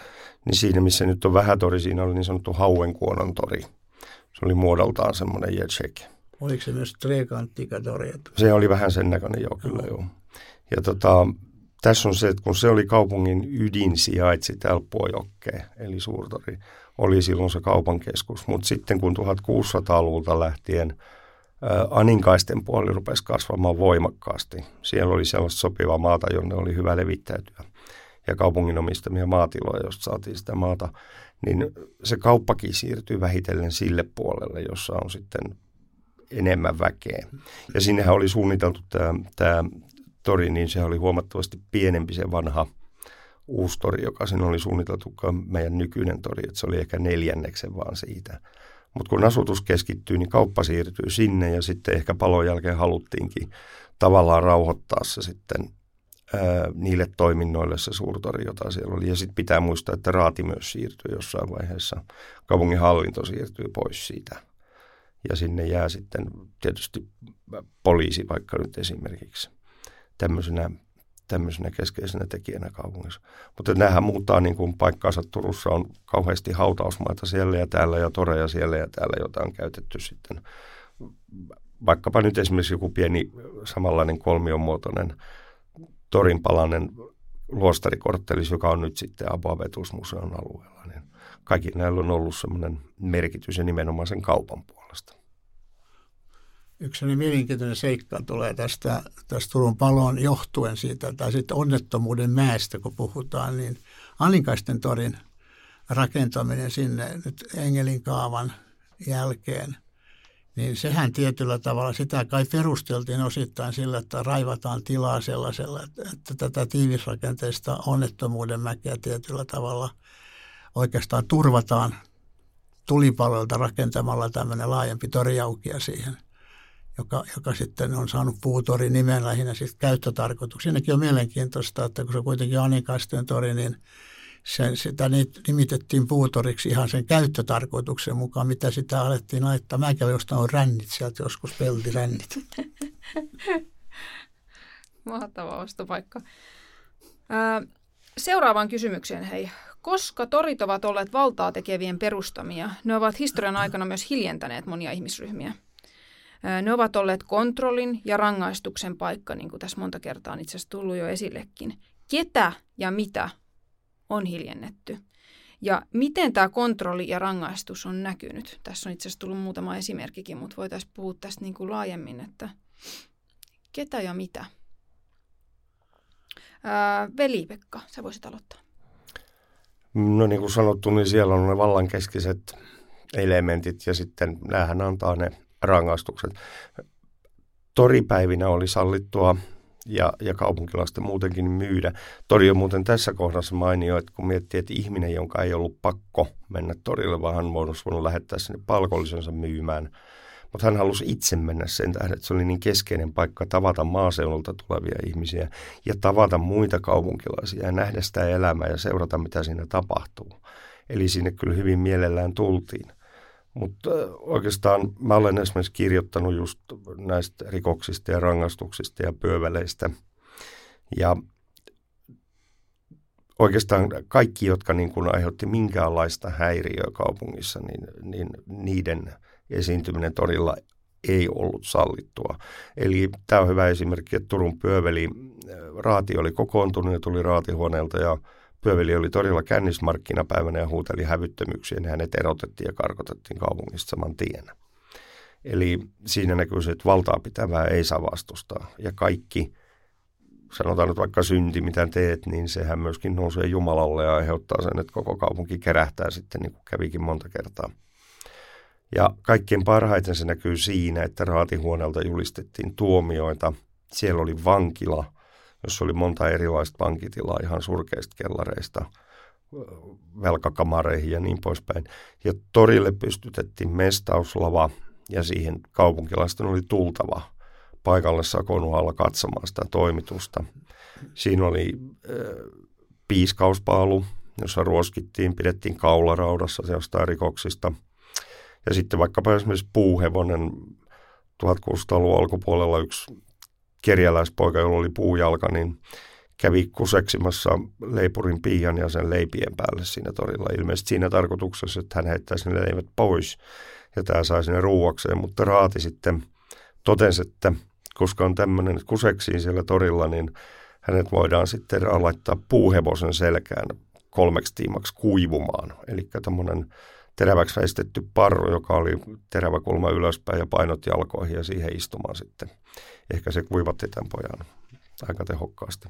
niin siinä missä nyt on vähätori, siinä oli niin sanottu Hauenkuonon tori. Se oli muodoltaan semmoinen jetcheck. Oliko se myös Trekantikatori? Se oli vähän sen näköinen, joo, kyllä joo. Ja tota, tässä on se, että kun se oli kaupungin ydin sijaitsi täällä Puojokkeen, eli Suurtori, oli silloin se kaupan keskus. Mutta sitten kun 1600-luvulta lähtien Aninkaisten puoli rupesi kasvamaan voimakkaasti, siellä oli sellaista sopivaa maata, jonne oli hyvä levittäytyä ja kaupungin omistamia maatiloja, josta saatiin sitä maata, niin se kauppakin siirtyy vähitellen sille puolelle, jossa on sitten enemmän väkeä. Ja sinnehän oli suunniteltu tämä, tämä tori, niin se oli huomattavasti pienempi se vanha uusi tori, joka siinä oli suunniteltu meidän nykyinen tori, että se oli ehkä neljänneksen vaan siitä. Mutta kun asutus keskittyy, niin kauppa siirtyy sinne ja sitten ehkä palon jälkeen haluttiinkin tavallaan rauhoittaa se sitten ää, niille toiminnoille se suurtori, jota siellä oli. Ja sitten pitää muistaa, että raati myös siirtyy jossain vaiheessa. Kaupungin hallinto siirtyy pois siitä. Ja sinne jää sitten tietysti poliisi vaikka nyt esimerkiksi tämmöisenä, tämmöisenä keskeisenä tekijänä kaupungissa. Mutta nämähän muuttaa niin kuin paikkaansa. Turussa on kauheasti hautausmaita siellä ja täällä ja toreja siellä ja täällä, jota on käytetty sitten vaikkapa nyt esimerkiksi joku pieni samanlainen kolmionmuotoinen torinpalainen luostarikorttelis, joka on nyt sitten Aboa-vetusmuseon alueella. Niin kaikki näillä on ollut semmoinen merkitys ja nimenomaan sen kaupan puolesta. Yksi mielenkiintoinen seikka tulee tästä, tästä Turun palon johtuen siitä, tai sitten onnettomuuden mäestä, kun puhutaan, niin Alinkaisten torin rakentaminen sinne nyt Engelin kaavan jälkeen, niin sehän tietyllä tavalla, sitä kai perusteltiin osittain sillä, että raivataan tilaa sellaisella, että tätä tiivisrakenteista onnettomuuden mäkeä tietyllä tavalla oikeastaan turvataan tulipaloilta rakentamalla tämmöinen laajempi toriaukia siihen – joka, joka sitten on saanut puutori nimen lähinnä siis käyttötarkoituksia. Siinäkin on mielenkiintoista, että kun se kuitenkin on Anikaisten tori, niin sen, sitä nimitettiin puutoriksi ihan sen käyttötarkoituksen mukaan, mitä sitä alettiin laittaa. Mä kävin jostain rännit sieltä joskus, peltirännit. Mahtava ostopaikka. seuraavaan kysymykseen hei. Koska torit ovat olleet valtaa tekevien perustamia, ne ovat historian aikana myös hiljentäneet monia ihmisryhmiä. Ne ovat olleet kontrollin ja rangaistuksen paikka, niin kuin tässä monta kertaa on itse asiassa tullut jo esillekin. Ketä ja mitä on hiljennetty? Ja miten tämä kontrolli ja rangaistus on näkynyt? Tässä on itse asiassa tullut muutama esimerkkikin, mutta voitaisiin puhua tästä niin kuin laajemmin, että ketä ja mitä? Veli-Pekka, sä voisit aloittaa. No niin kuin sanottu, niin siellä on ne vallankeskeiset elementit ja sitten näähän antaa ne rangaistukset. Toripäivinä oli sallittua ja, ja kaupunkilaisten muutenkin myydä. Tori on muuten tässä kohdassa mainio, että kun miettii, että ihminen, jonka ei ollut pakko mennä torille, vaan hän olisi voinut lähettää sinne palkollisensa myymään – mutta hän halusi itse mennä sen tähden, että se oli niin keskeinen paikka tavata maaseudulta tulevia ihmisiä ja tavata muita kaupunkilaisia ja nähdä sitä elämää ja seurata, mitä siinä tapahtuu. Eli sinne kyllä hyvin mielellään tultiin. Mutta oikeastaan mä olen esimerkiksi kirjoittanut just näistä rikoksista ja rangaistuksista ja pyöväleistä. Ja oikeastaan kaikki, jotka niin kuin aiheutti minkäänlaista häiriöä kaupungissa, niin, niin niiden – esiintyminen torilla ei ollut sallittua. Eli tämä on hyvä esimerkki, että Turun pyöveli äh, raati oli kokoontunut ja tuli raatihuoneelta ja pyöveli oli torilla kännismarkkinapäivänä ja huuteli hävyttömyyksiä, niin hänet erotettiin ja karkotettiin kaupungista saman tien. Eli siinä näkyy se, että valtaa pitävää ei saa vastustaa. Ja kaikki, sanotaan nyt vaikka synti, mitä teet, niin sehän myöskin nousee Jumalalle ja aiheuttaa sen, että koko kaupunki kerähtää sitten, niin kuin kävikin monta kertaa. Ja kaikkein parhaiten se näkyy siinä, että raatihuoneelta julistettiin tuomioita. Siellä oli vankila, jossa oli monta erilaista vankitilaa ihan surkeista kellareista velkakamareihin ja niin poispäin. Ja torille pystytettiin mestauslava ja siihen kaupunkilaisten oli tultava paikalle Sakonualla katsomaan sitä toimitusta. Siinä oli äh, piiskauspaalu, jossa ruoskittiin, pidettiin kaularaudassa jostain rikoksista – ja sitten vaikkapa esimerkiksi puuhevonen 1600-luvun alkupuolella yksi kerjäläispoika, jolla oli puujalka, niin kävi kuseksimassa leipurin piian ja sen leipien päälle siinä torilla. Ilmeisesti siinä tarkoituksessa, että hän heittäisi ne leivät pois ja tämä sai sinne ruuakseen, mutta raati sitten totesi, että koska on tämmöinen kuseksiin siellä torilla, niin hänet voidaan sitten laittaa puuhevosen selkään kolmeksi tiimaksi kuivumaan. Eli tämmöinen teräväksi väistetty parru, joka oli terävä kulma ylöspäin ja painot jalkoihin ja siihen istumaan sitten. Ehkä se kuivatti tämän pojan aika tehokkaasti.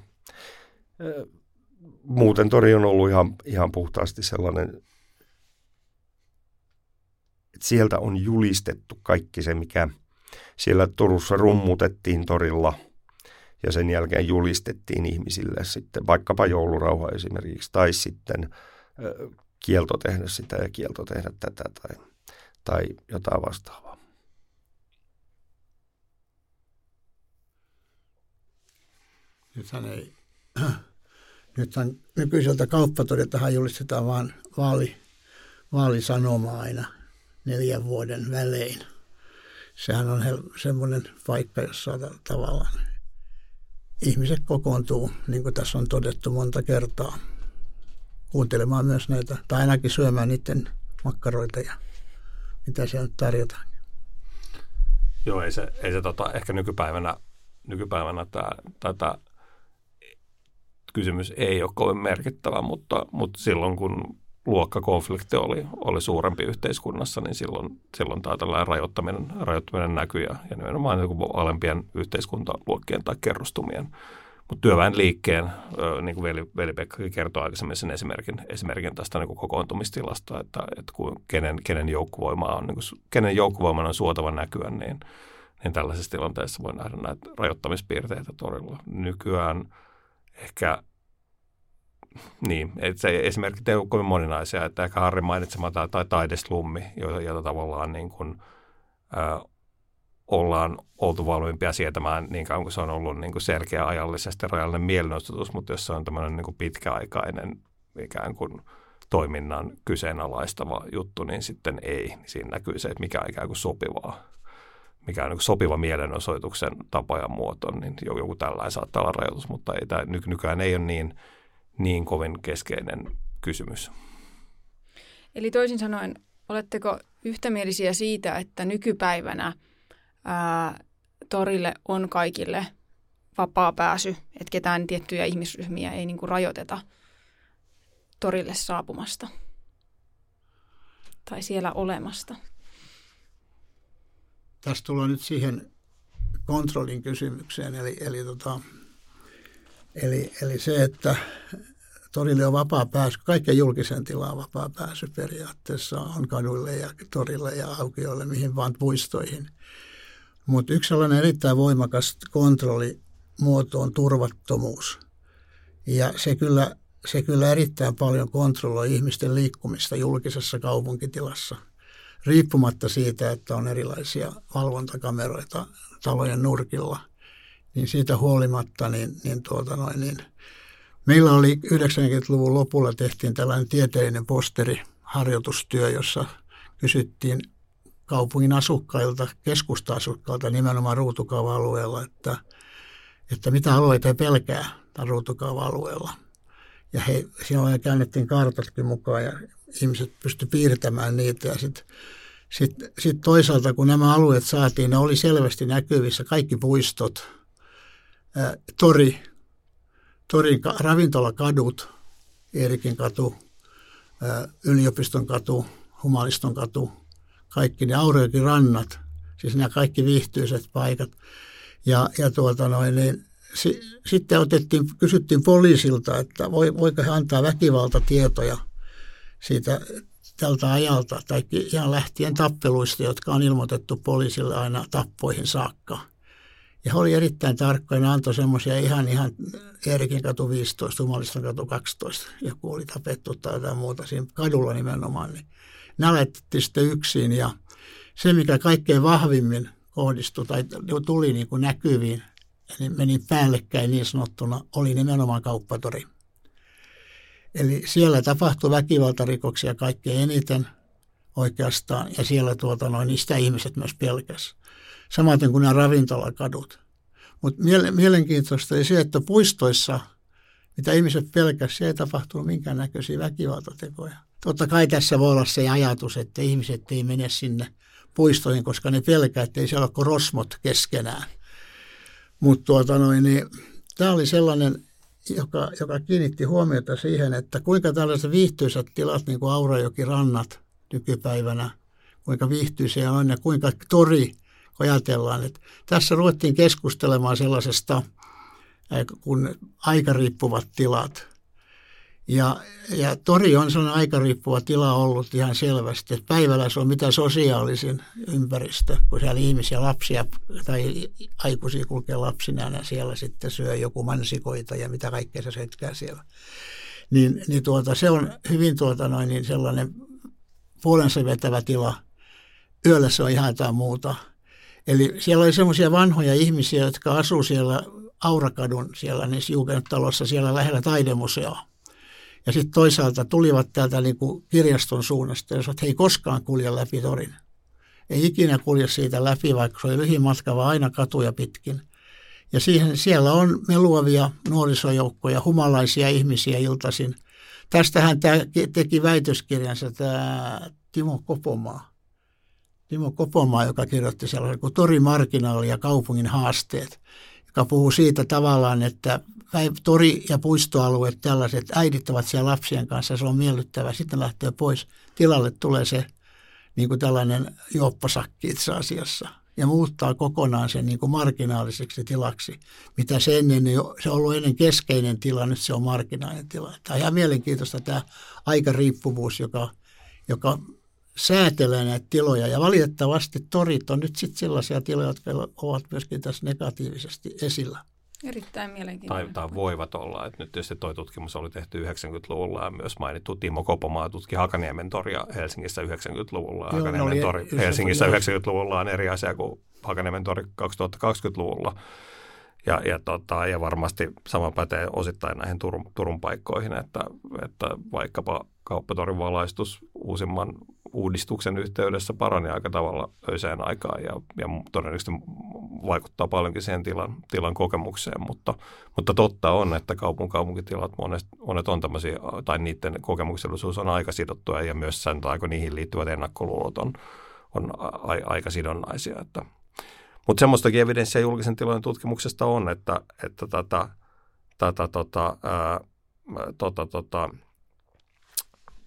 Muuten tori on ollut ihan, ihan puhtaasti sellainen, että sieltä on julistettu kaikki se, mikä siellä Turussa rummutettiin torilla ja sen jälkeen julistettiin ihmisille sitten vaikkapa joulurauha esimerkiksi tai sitten kielto tehdä sitä ja kielto tehdä tätä tai, tai jotain vastaavaa. Nythän ei, nythän nykyiseltä kauppatoriltahan julistetaan vain vaali, vaalisanoma aina neljän vuoden välein. Sehän on hel- semmoinen paikka, jossa tavallaan ihmiset kokoontuu, niin kuin tässä on todettu monta kertaa – kuuntelemaan myös näitä, tai ainakin syömään niiden makkaroita ja mitä siellä nyt tarjotaan. Joo, ei se, ei se tota, ehkä nykypäivänä, nykypäivänä tämä, tätä kysymys ei ole kovin merkittävä, mutta, mutta silloin kun luokkakonflikti oli, oli suurempi yhteiskunnassa, niin silloin, silloin tämä tällainen rajoittaminen, rajoittaminen näkyy ja, ja nimenomaan niin alempien yhteiskuntaluokkien tai kerrostumien mutta työväenliikkeen, niin kuin veli, veli kertoi aikaisemmin sen esimerkin, esimerkin tästä niin kuin kokoontumistilasta, että, että kun kenen, kenen, joukkuvoima on, niin kuin, kenen joukkuvoiman on suotava näkyä, niin, niin tällaisessa tilanteessa voi nähdä näitä rajoittamispiirteitä torilla. Nykyään ehkä niin, että se esimerkit ei ole kovin moninaisia, että ehkä Harri mainitsema tai, tai taideslummi, jota, jota tavallaan niin kuin, ä, ollaan oltu valmiimpia sietämään niin kauan kuin se on ollut niin kuin selkeä ajallisesti rajallinen mielenosoitus, mutta jos se on tämmöinen niin kuin pitkäaikainen ikään kuin toiminnan kyseenalaistava juttu, niin sitten ei. Niin siinä näkyy se, että mikä on ikään kuin sopivaa, mikä on niin sopiva mielenosoituksen tapa ja muoto, niin joku tällainen saattaa olla rajoitus, mutta ei, tämä, nykyään ei ole niin, niin kovin keskeinen kysymys. Eli toisin sanoen, oletteko yhtämielisiä siitä, että nykypäivänä – ää, torille on kaikille vapaa pääsy, että ketään tiettyjä ihmisryhmiä ei niin kuin rajoiteta torille saapumasta tai siellä olemasta. Tässä tulee nyt siihen kontrollin kysymykseen, eli, eli tota, Eli, eli se, että torille on vapaa pääsy, kaikkeen julkisen tilaan vapaa pääsy periaatteessa on kaduille ja torille ja aukioille, mihin vaan puistoihin. Mutta yksi sellainen erittäin voimakas kontrollimuoto on turvattomuus. Ja se kyllä, se kyllä erittäin paljon kontrolloi ihmisten liikkumista julkisessa kaupunkitilassa, riippumatta siitä, että on erilaisia valvontakameroita talojen nurkilla. Niin siitä huolimatta, niin, niin, tuota noin, niin – Meillä oli 90-luvun lopulla tehtiin tällainen tieteellinen posteri, harjoitustyö, jossa kysyttiin kaupungin asukkailta, keskusta-asukkailta nimenomaan ruutukaava-alueella, että, että mitä alueita he pelkää ruutukaava-alueella. Ja he, silloin käännettiin kartatkin mukaan ja ihmiset pystyivät piirtämään niitä ja sitten sit, sit toisaalta kun nämä alueet saatiin, ne oli selvästi näkyvissä, kaikki puistot, ää, tori, torin ravintolakadut, Eerikin katu, yliopiston katu, Humaliston katu, kaikki ne Aureokin rannat, siis nämä kaikki viihtyiset paikat. Ja, ja tuota noin, niin, si, sitten otettiin, kysyttiin poliisilta, että voi, voiko he antaa väkivaltatietoja siitä tältä ajalta, tai ihan lähtien tappeluista, jotka on ilmoitettu poliisille aina tappoihin saakka – ja he oli erittäin tarkkoja, ne antoi semmoisia ihan, ihan Eerikin katu 15, Humaliston katu 12, joku oli tapettu tai jotain muuta siinä kadulla nimenomaan, niin ne alettiin sitten yksin ja se, mikä kaikkein vahvimmin kohdistui tai tuli niin kuin näkyviin, eli meni päällekkäin niin sanottuna, oli nimenomaan kauppatori. Eli siellä tapahtui väkivaltarikoksia kaikkein eniten oikeastaan, ja siellä tuota noin, niistä ihmiset myös pelkäs samaten kuin nämä ravintolakadut. Mutta mielenkiintoista oli se, että puistoissa, mitä ihmiset pelkäsivät, ei tapahtunut minkäännäköisiä väkivaltatekoja. Totta kai tässä voi olla se ajatus, että ihmiset ei mene sinne puistoihin, koska ne pelkää, että ei siellä ole rosmot keskenään. Mutta tuota niin, tämä oli sellainen, joka, joka kiinnitti huomiota siihen, että kuinka tällaiset viihtyisät tilat, niin kuin Aurajoki rannat nykypäivänä, kuinka viihtyisiä on ja kuinka tori ajatellaan, että tässä ruvettiin keskustelemaan sellaisesta kun aikariippuvat tilat. Ja, ja tori on sellainen aikariippuva tila ollut ihan selvästi, että päivällä se on mitä sosiaalisin ympäristö, kun siellä ihmisiä, lapsia tai aikuisia kulkee lapsina ja siellä sitten syö joku mansikoita ja mitä kaikkea se setkää siellä. Niin, niin tuota, se on hyvin tuota noin, niin sellainen puolensa vetävä tila. Yöllä se on ihan jotain muuta – Eli siellä oli semmoisia vanhoja ihmisiä, jotka asuivat siellä Aurakadun siellä niissä Jugendtalossa siellä lähellä taidemuseoa. Ja sitten toisaalta tulivat täältä niin kuin kirjaston suunnasta ja sanoivat, he ei koskaan kulje läpi torin. Ei ikinä kulje siitä läpi, vaikka se oli lyhin matka, vaan aina katuja pitkin. Ja siihen, siellä on meluavia nuorisojoukkoja, humalaisia ihmisiä iltaisin. Tästähän tämä teki väitöskirjansa tämä Timo Kopomaa Timo Kopomaa, joka kirjoitti sellaisen kuin Tori Marginaali ja kaupungin haasteet, joka puhuu siitä tavallaan, että tori- ja puistoalueet, tällaiset äidit ovat siellä lapsien kanssa, se on miellyttävää. Sitten lähtee pois. Tilalle tulee se niin kuin tällainen juopposakki itse asiassa ja muuttaa kokonaan sen niin kuin marginaaliseksi tilaksi, mitä se ennen, se on ollut ennen keskeinen tila, nyt se on marginaalinen tila. Tämä on ihan mielenkiintoista tämä aikariippuvuus, joka, joka säätelee näitä tiloja. Ja valitettavasti torit on nyt sitten sellaisia tiloja, jotka ovat myöskin tässä negatiivisesti esillä. Erittäin mielenkiintoinen. Tai, tai voivat olla. Että nyt tietysti tuo tutkimus oli tehty 90-luvulla ja myös mainittu Timo Kopomaa tutki Hakaniemen toria Helsingissä 90-luvulla. Joo, Hakaniemen tori Helsingissä 90-luvulla on eri asia kuin Hakaniemen tori 2020-luvulla. Ja, ja, tota, ja varmasti sama pätee osittain näihin Turun, Turun paikkoihin, että, että vaikkapa kauppatorin valaistus uusimman uudistuksen yhteydessä parani aika tavalla öiseen aikaan ja, ja todennäköisesti vaikuttaa paljonkin siihen tilan, tilan kokemukseen, mutta, mutta totta on, että kaupun kaupunkitilat monet, monet on tämmöisiä, tai niiden kokemuksellisuus on aika sidottua ja myös sen tai niihin liittyvät ennakkoluulot on, on a, a, aika sidonnaisia. Että. Mutta semmoistakin evidenssiä julkisen tilojen tutkimuksesta on, että, että tätä, tätä tota, ää, tota, tota,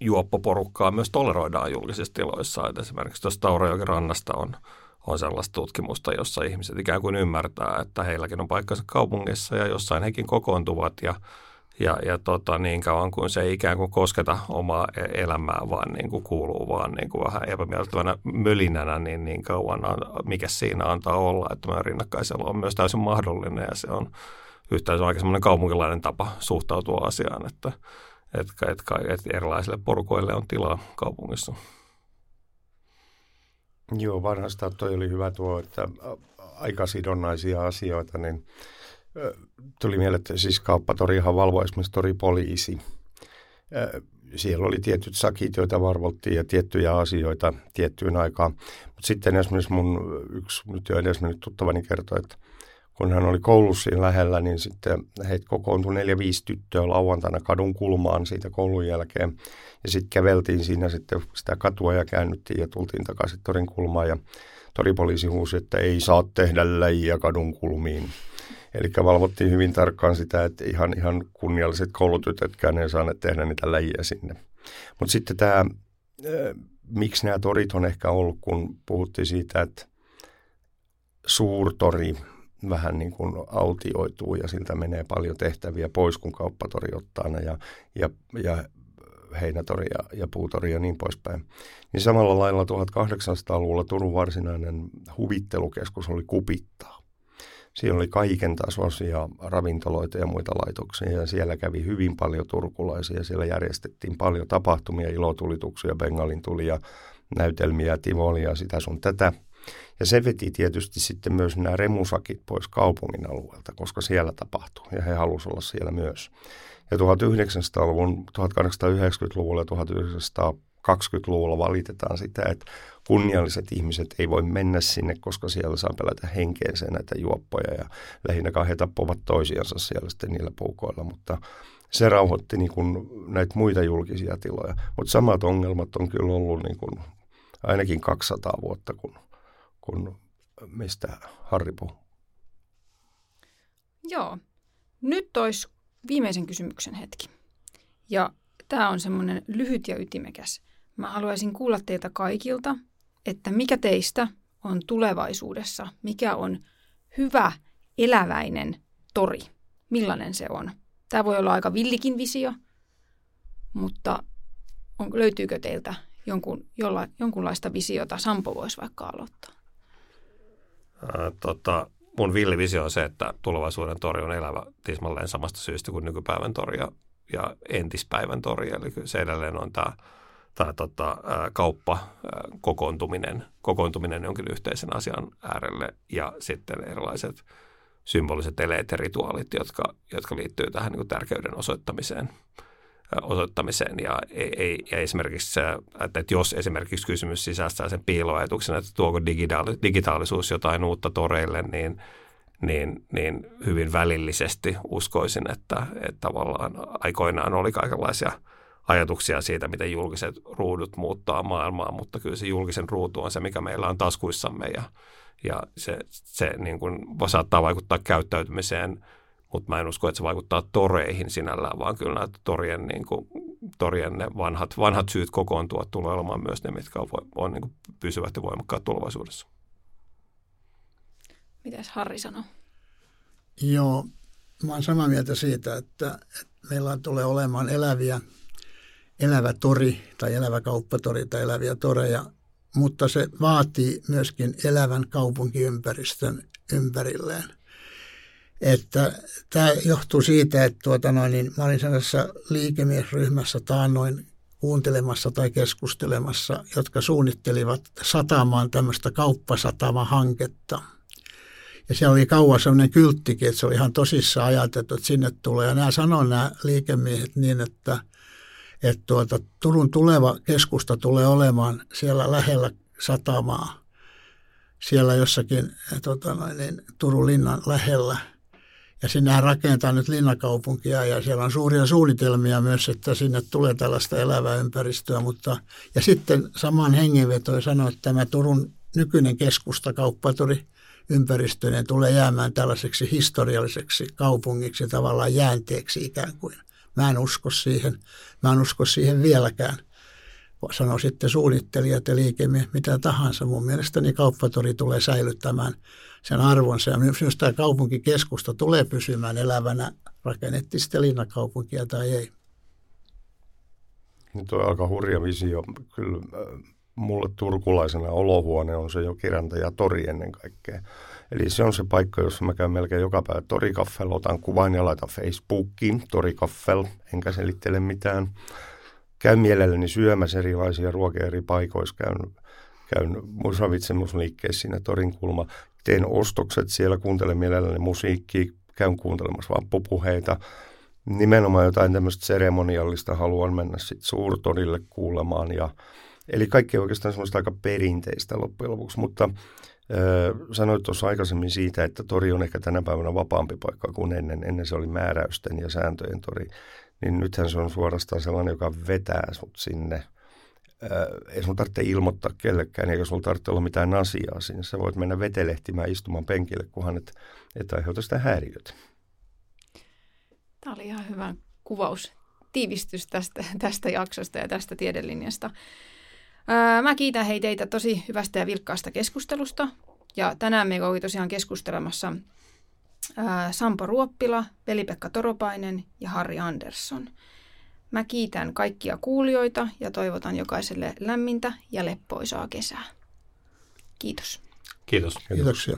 juoppoporukkaa myös toleroidaan julkisissa tiloissa. Et esimerkiksi tuossa Taurajoki rannasta on, on sellaista tutkimusta, jossa ihmiset ikään kuin ymmärtää, että heilläkin on paikkansa kaupungissa ja jossain hekin kokoontuvat ja ja, ja tota, niin kauan kuin se ei ikään kuin kosketa omaa e-, elämää, vaan niin kuin kuuluu vaan niin kuin vähän epämiellyttävänä mölinänä, niin niin kauan mikä siinä antaa olla, että meidän rinnakkaisella on myös täysin mahdollinen ja se on yhtään se on aika semmoinen kaupunkilainen tapa suhtautua asiaan, että, että, että, että erilaisille porukoille on tilaa kaupungissa. Joo, vanhasta toi oli hyvä tuo, että aikasidonnaisia asioita, niin tuli mieleen, että siis kauppatorihan valvoi esimerkiksi toripoliisi. Siellä oli tietyt sakit, joita varvoltiin ja tiettyjä asioita tiettyyn aikaan. Mutta sitten esimerkiksi mun yksi nyt jo mennyt tuttavani kertoi, että kun hän oli koulussa siinä lähellä, niin sitten heitä kokoontui neljä viisi tyttöä lauantaina kadun kulmaan siitä koulun jälkeen. Ja sitten käveltiin siinä sitten sitä katua ja käännyttiin ja tultiin takaisin torin kulmaan. Ja toripoliisi huusi, että ei saa tehdä läjiä kadun kulmiin. Eli valvottiin hyvin tarkkaan sitä, että ihan, ihan kunnialliset koulutytötkään ei saaneet tehdä niitä läjiä sinne. Mutta sitten tämä, miksi nämä torit on ehkä ollut, kun puhuttiin siitä, että suurtori vähän niin kuin autioituu ja siltä menee paljon tehtäviä pois, kun kauppatori ottaa ne ja, ja, ja heinätori ja, ja puutori ja niin poispäin. Niin samalla lailla 1800-luvulla Turun varsinainen huvittelukeskus oli kupittaa. Siellä oli kaiken tasoisia ravintoloita ja muita laitoksia ja siellä kävi hyvin paljon turkulaisia. Siellä järjestettiin paljon tapahtumia, ilotulituksia, bengalin tulia, näytelmiä, tivolia, sitä sun tätä. Ja se veti tietysti sitten myös nämä remusakit pois kaupungin alueelta, koska siellä tapahtui ja he halusivat olla siellä myös. Ja 1900-luvun, 1890-luvulla ja 1900 20-luvulla valitetaan sitä, että kunnialliset ihmiset ei voi mennä sinne, koska siellä saa pelätä henkeensä näitä juoppoja ja lähinnä he tappuvat toisiansa siellä sitten niillä puukoilla, mutta se rauhoitti niin kuin näitä muita julkisia tiloja. Mutta samat ongelmat on kyllä ollut niin kuin ainakin 200 vuotta, kun, kun mistä Harri puhuu. Joo. Nyt olisi viimeisen kysymyksen hetki. Ja tämä on semmoinen lyhyt ja ytimekäs. Mä haluaisin kuulla teiltä kaikilta, että mikä teistä on tulevaisuudessa, mikä on hyvä eläväinen tori, millainen se on. Tämä voi olla aika villikin visio, mutta on, löytyykö teiltä jonkun, jolla, jonkunlaista visiota? Sampo voisi vaikka aloittaa. Ää, tota, mun villivisio on se, että tulevaisuuden tori on elävä tismalleen samasta syystä kuin nykypäivän tori ja, ja entispäivän tori. Eli se edelleen on tämä tämä tota, kauppa, kokoontuminen, kokoontuminen jonkin yhteisen asian äärelle ja sitten erilaiset symboliset eleet ja rituaalit, jotka, jotka liittyy tähän niin tärkeyden osoittamiseen osoittamiseen. Ja, ei, ei, ja esimerkiksi se, että, jos esimerkiksi kysymys sisältää sen piiloajatuksen, että tuoko digitaali, digitaalisuus jotain uutta toreille, niin, niin, niin hyvin välillisesti uskoisin, että, että tavallaan aikoinaan oli kaikenlaisia – ajatuksia siitä, miten julkiset ruudut muuttaa maailmaa, mutta kyllä se julkisen ruutu on se, mikä meillä on taskuissamme ja, ja se, se niin kuin saattaa vaikuttaa käyttäytymiseen, mutta mä en usko, että se vaikuttaa toreihin sinällään, vaan kyllä nämä torien, niin kuin, torien ne vanhat, vanhat syyt kokoontua tulee olemaan myös ne, mitkä on, on niin kuin pysyvät ja voimakkaat tulevaisuudessa. Mitäs Harri sanoo? Joo, mä olen samaa mieltä siitä, että, että meillä tulee olemaan eläviä elävä tori tai elävä kauppatori tai eläviä toreja, mutta se vaatii myöskin elävän kaupunkiympäristön ympärilleen. Että tämä johtuu siitä, että tuota noin, niin mä olin sellaisessa liikemiesryhmässä taannoin kuuntelemassa tai keskustelemassa, jotka suunnittelivat satamaan tämmöistä kauppasatama-hanketta. Ja siellä oli kauan sellainen kylttikin, että se oli ihan tosissaan ajateltu, että sinne tulee. Ja nämä sanoivat nämä liikemiehet niin, että – että tuota, Turun tuleva keskusta tulee olemaan siellä lähellä satamaa, siellä jossakin noin, niin Turun linnan lähellä. Ja sinnehän rakentaa nyt linnakaupunkia ja siellä on suuria suunnitelmia myös, että sinne tulee tällaista elävää ympäristöä. Mutta, ja sitten samaan hengenvetoon sanoi, että tämä Turun nykyinen keskusta, kauppatori, ympäristöinen tulee jäämään tällaiseksi historialliseksi kaupungiksi, tavallaan jäänteeksi ikään kuin. Mä en usko siihen. Mä en usko siihen vieläkään, sano sitten suunnittelijat ja liikemiehet, mitä tahansa. Mun mielestäni kauppatori tulee säilyttämään sen arvonsa ja myös tämä kaupunkikeskusta tulee pysymään elävänä, rakennettiin sitten linnakaupunkia tai ei. Nyt on aika hurja visio. Kyllä äh, mulle turkulaisena olohuone on se jo ja tori ennen kaikkea. Eli se on se paikka, jossa mä käyn melkein joka päivä torikaffel, otan kuvan ja laitan Facebookiin torikaffel, enkä selittele mitään. Käyn mielelläni syömässä erilaisia ruokia eri paikoissa, käyn, käyn ravitsemusliikkeessä siinä torin kulma. Teen ostokset siellä, kuuntelen mielelläni musiikkia, käyn kuuntelemassa vappupuheita. Nimenomaan jotain tämmöistä seremoniallista haluan mennä sitten suurtorille kuulemaan ja Eli kaikki oikeastaan semmoista aika perinteistä loppujen lopuksi, mutta sanoit tuossa aikaisemmin siitä, että tori on ehkä tänä päivänä vapaampi paikka kuin ennen. Ennen se oli määräysten ja sääntöjen tori. Niin nythän se on suorastaan sellainen, joka vetää sut sinne. Ei sun tarvitse ilmoittaa kellekään, eikä sun tarvitse olla mitään asiaa sinne. Sä voit mennä vetelehtimään istumaan penkille, kunhan et, et aiheuta sitä häiriötä. Tämä oli ihan hyvä kuvaus, tiivistys tästä, tästä jaksosta ja tästä tiedelinjasta. Mä kiitän hei teitä tosi hyvästä ja vilkkaasta keskustelusta. Ja tänään me oli tosiaan keskustelemassa Sampo Ruoppila, Veli-Pekka Toropainen ja Harri Andersson. Mä kiitän kaikkia kuulijoita ja toivotan jokaiselle lämmintä ja leppoisaa kesää. Kiitos. Kiitos. Kiitoksia.